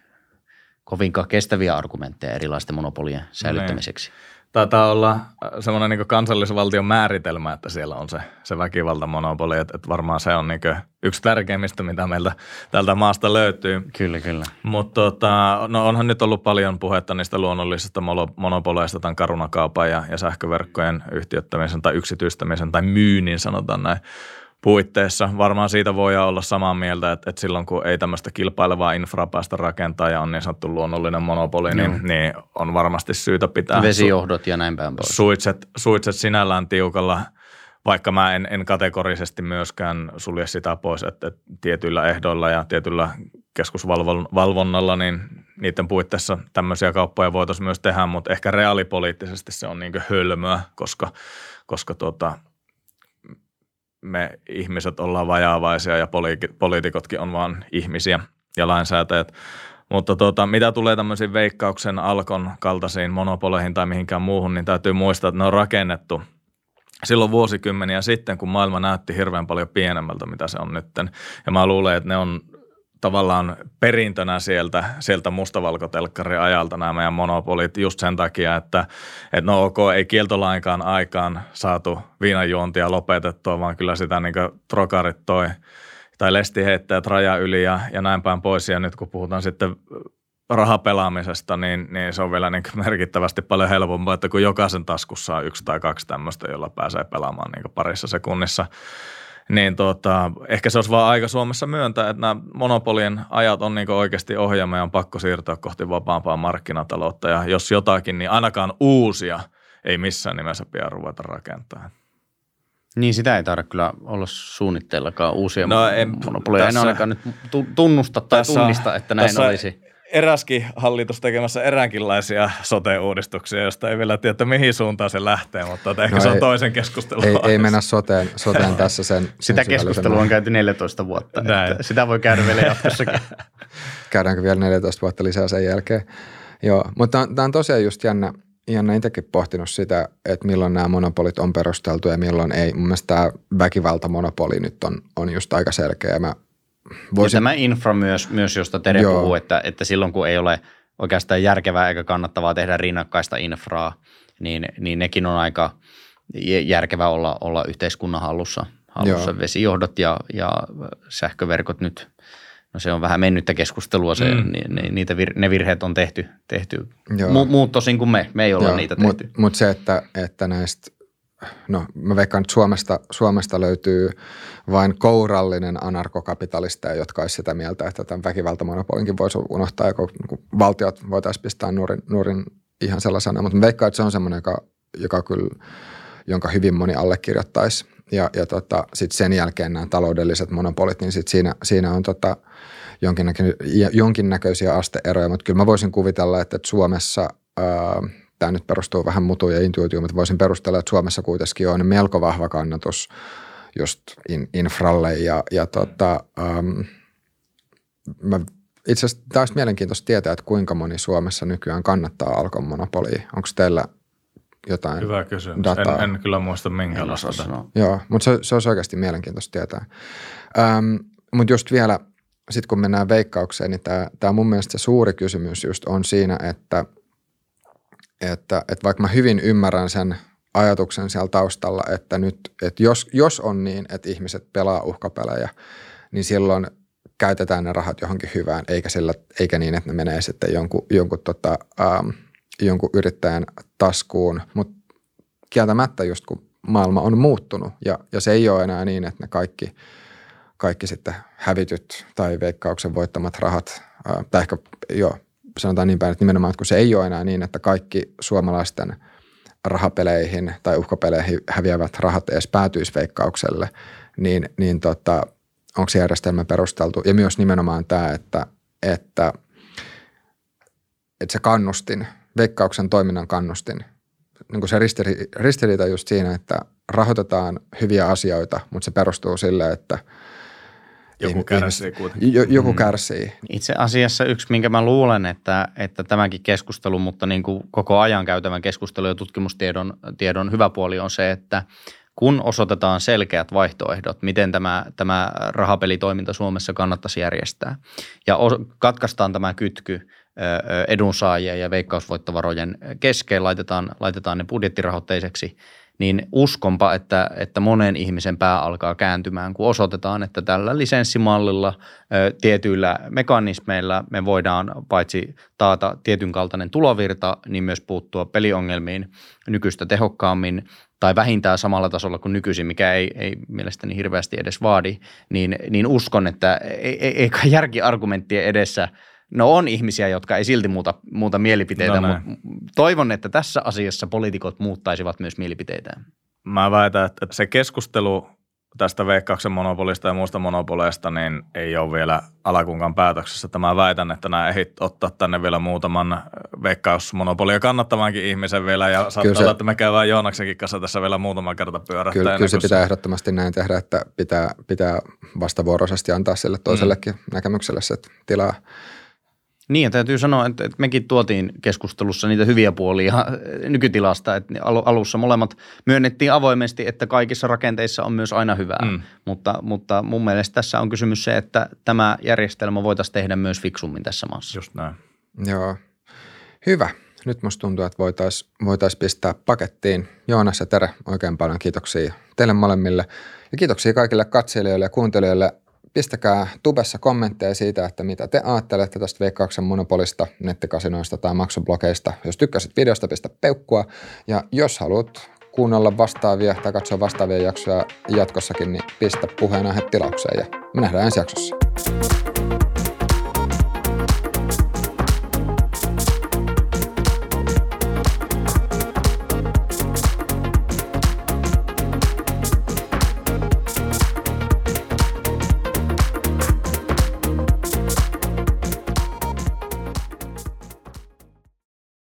kovinkaan kestäviä argumentteja erilaisten monopolien säilyttämiseksi. Niin. Taitaa olla semmoinen niin kansallisvaltion määritelmä, että siellä on se, se väkivaltamonopoli, että, että varmaan se on niin yksi tärkeimmistä, mitä meiltä tältä maasta löytyy. Kyllä, kyllä. Mutta tota, no onhan nyt ollut paljon puhetta niistä luonnollisista monopoleista, tämän karunakaupan ja, ja sähköverkkojen yhtiöttämisen tai yksityistämisen tai myynnin, sanotaan näin puitteissa. Varmaan siitä voi olla samaa mieltä, että, että silloin kun ei tämmöistä kilpailevaa infraa päästä rakentaa ja on niin sanottu luonnollinen monopoli, niin, niin on varmasti syytä pitää vesijohdot su- ja näin päin pois. Suitset, suitset sinällään tiukalla, vaikka mä en, en kategorisesti myöskään sulje sitä pois, että, että tietyillä ehdoilla ja tietyllä keskusvalvonnalla, niin niiden puitteissa tämmöisiä kauppoja voitaisiin myös tehdä, mutta ehkä reaalipoliittisesti se on niin hölmöä, koska, koska tuota, me ihmiset ollaan vajaavaisia ja poliitikotkin on vaan ihmisiä ja lainsäätäjät. Mutta tuota, mitä tulee tämmöisiin veikkauksen alkon kaltaisiin monopoleihin tai mihinkään muuhun, niin täytyy muistaa, että ne on rakennettu silloin vuosikymmeniä sitten, kun maailma näytti hirveän paljon pienemmältä, mitä se on nytten. Ja mä luulen, että ne on tavallaan perintönä sieltä, sieltä mustavalkotelkkarin ajalta nämä meidän monopolit just sen takia, että, että no ok, ei kieltolainkaan aikaan saatu viinajuontia lopetettua, vaan kyllä sitä niin trokarit toi tai lesti heittää raja yli ja, ja näin päin pois. Ja nyt kun puhutaan sitten rahapelaamisesta, niin, niin se on vielä niin merkittävästi paljon helpompaa, että kun jokaisen taskussa on yksi tai kaksi tämmöistä, jolla pääsee pelaamaan niin parissa sekunnissa, niin tota, ehkä se olisi vaan aika Suomessa myöntää, että nämä monopolien ajat on niin oikeasti ohi ja meidän on pakko siirtyä kohti vapaampaa markkinataloutta ja jos jotakin, niin ainakaan uusia ei missään nimessä pian ruveta rakentaa. Niin, sitä ei tarvitse kyllä olla suunnitteellakaan uusia no, en, monopoleja. Tässä, en ainakaan nyt tunnusta tai tässä, tunnista, että näin tässä olisi. Eräskin hallitus tekemässä eräänkinlaisia sote-uudistuksia, josta ei vielä tiedä, mihin suuntaan se lähtee, mutta ehkä no se on ei, toisen keskustelun Ei, ei mennä soteen, soteen tässä sen. Sitä sen keskustelua on käyty 14 vuotta. Että sitä voi käydä vielä jatkossakin. Käydäänkö vielä 14 vuotta lisää sen jälkeen? Joo, mutta tämä on tosiaan just jännä, jännä itsekin pohtinut sitä, että milloin nämä monopolit on perusteltu ja milloin ei. Mun mielestä tämä väkivaltamonopoli nyt on, on just aika selkeä. Mä voisin... Ja tämä infra myös, myös josta Tere Joo. puhuu, että, että silloin kun ei ole oikeastaan järkevää eikä kannattavaa tehdä rinnakkaista infraa, niin, niin nekin on aika järkevää olla, olla yhteiskunnan hallussa. hallussa. Joo. Vesijohdot ja, ja sähköverkot nyt No se on vähän mennyttä keskustelua, se, mm. ni, niitä vir, ne virheet on tehty, tehty. Mu, muut tosin kuin me, me ei olla Joo, niitä tehty. Mutta mut se, että, että näistä, no mä veikkaan, että Suomesta, Suomesta löytyy vain kourallinen anarkokapitalisteja, jotka olisi sitä mieltä, että tämän väkivaltamonopolinkin voisi unohtaa, kun valtiot voitaisiin pistää nuorin, nuorin ihan sellaisena, mutta mä veikkaan, että se on semmoinen, joka, joka kyllä, jonka hyvin moni allekirjoittaisi. Ja, ja tota, sitten sen jälkeen nämä taloudelliset monopolit, niin sit siinä, siinä on tota, jonkinnäköisiä, jonkinnäköisiä asteeroja, mutta kyllä mä voisin kuvitella, että, Suomessa tämä nyt perustuu vähän mutuun ja intuitioon, mutta voisin perustella, että Suomessa kuitenkin on melko vahva kannatus just in, infralle ja, ja tota, um, mä itse asiassa tämä olisi mielenkiintoista tietää, että kuinka moni Suomessa nykyään kannattaa Alkon monopolia. Onko teillä jotain Hyvä kysymys. Dataa? En, en kyllä muista minkälaista. Joo, mutta se, se olisi oikeasti mielenkiintoista tietää. Um, mutta just vielä – sitten kun mennään veikkaukseen, niin tämä, tämä mun mielestä se suuri kysymys just on siinä, että, että, että vaikka mä hyvin ymmärrän sen ajatuksen siellä taustalla, että nyt, että jos, jos on niin, että ihmiset pelaa uhkapelejä, niin silloin käytetään ne rahat johonkin hyvään, eikä, sillä, eikä niin, että ne menee sitten jonkun, jonkun, tota, ähm, jonkun yrittäjän taskuun. Mutta kieltämättä just kun maailma on muuttunut ja, ja se ei ole enää niin, että ne kaikki – kaikki sitten hävityt tai veikkauksen voittamat rahat, tai ehkä jo sanotaan niin päin, että nimenomaan, että kun se ei ole enää niin, että kaikki suomalaisten rahapeleihin tai uhkapeleihin häviävät rahat edes päätyisi veikkaukselle, niin, niin tota, onko se järjestelmä perusteltu? Ja myös nimenomaan tämä, että, että, että se kannustin, veikkauksen toiminnan kannustin, niin kuin se ristiri, ristiriita just siinä, että rahoitetaan hyviä asioita, mutta se perustuu sille, että – joku kärsii kuitenkin. Joku mm. kärsii. Itse asiassa yksi, minkä mä luulen, että, että tämänkin keskustelu, mutta niin kuin koko ajan käytävän keskustelun ja tutkimustiedon tiedon hyvä puoli on se, että kun osoitetaan selkeät vaihtoehdot, miten tämä, tämä rahapelitoiminta Suomessa kannattaisi järjestää ja katkaistaan tämä kytky edunsaajien ja veikkausvoittovarojen kesken, laitetaan, laitetaan ne budjettirahoitteiseksi, niin uskonpa, että, että monen ihmisen pää alkaa kääntymään, kun osoitetaan, että tällä lisenssimallilla, tietyillä mekanismeilla me voidaan paitsi taata tietyn kaltainen tulovirta, niin myös puuttua peliongelmiin nykyistä tehokkaammin tai vähintään samalla tasolla kuin nykyisin, mikä ei, ei mielestäni hirveästi edes vaadi, niin, niin uskon, että ei, ei, ei järkiargumenttien edessä – No on ihmisiä, jotka ei silti muuta, muuta mielipiteitä, no mutta toivon, että tässä asiassa poliitikot muuttaisivat myös mielipiteitään. Mä väitän, että se keskustelu tästä veikkauksen monopolista ja muusta monopoleista niin ei ole vielä alakunkan päätöksessä. Tämä väitän, että nämä ehdit ottaa tänne vielä muutaman veikkausmonopolia kannattavankin ihmisen vielä ja saattaa se, olla, että me käydään Joonaksenkin kanssa tässä vielä muutama kerta pyörähtää. Kyllä, kyllä se pitää se... ehdottomasti näin tehdä, että pitää, pitää vastavuoroisesti antaa sille toisellekin mm. näkemykselle se tilaa niin, ja täytyy sanoa, että, että mekin tuotiin keskustelussa niitä hyviä puolia nykytilasta, että alussa molemmat myönnettiin avoimesti, että kaikissa rakenteissa on myös aina hyvää, mm. mutta, mutta mun mielestä tässä on kysymys se, että tämä järjestelmä voitaisiin tehdä myös fiksummin tässä maassa. Just näin. Joo, hyvä. Nyt musta tuntuu, että voitaisiin voitais pistää pakettiin. Joonas ja Tere, oikein paljon kiitoksia teille molemmille. Ja kiitoksia kaikille katselijoille ja kuuntelijoille pistäkää tubessa kommentteja siitä, että mitä te ajattelette tästä Veikkauksen monopolista, nettikasinoista tai maksublokeista. Jos tykkäsit videosta, pistä peukkua. Ja jos haluat kuunnella vastaavia tai katsoa vastaavia jaksoja jatkossakin, niin pistä puheenaihe tilaukseen ja me nähdään ensi jaksossa.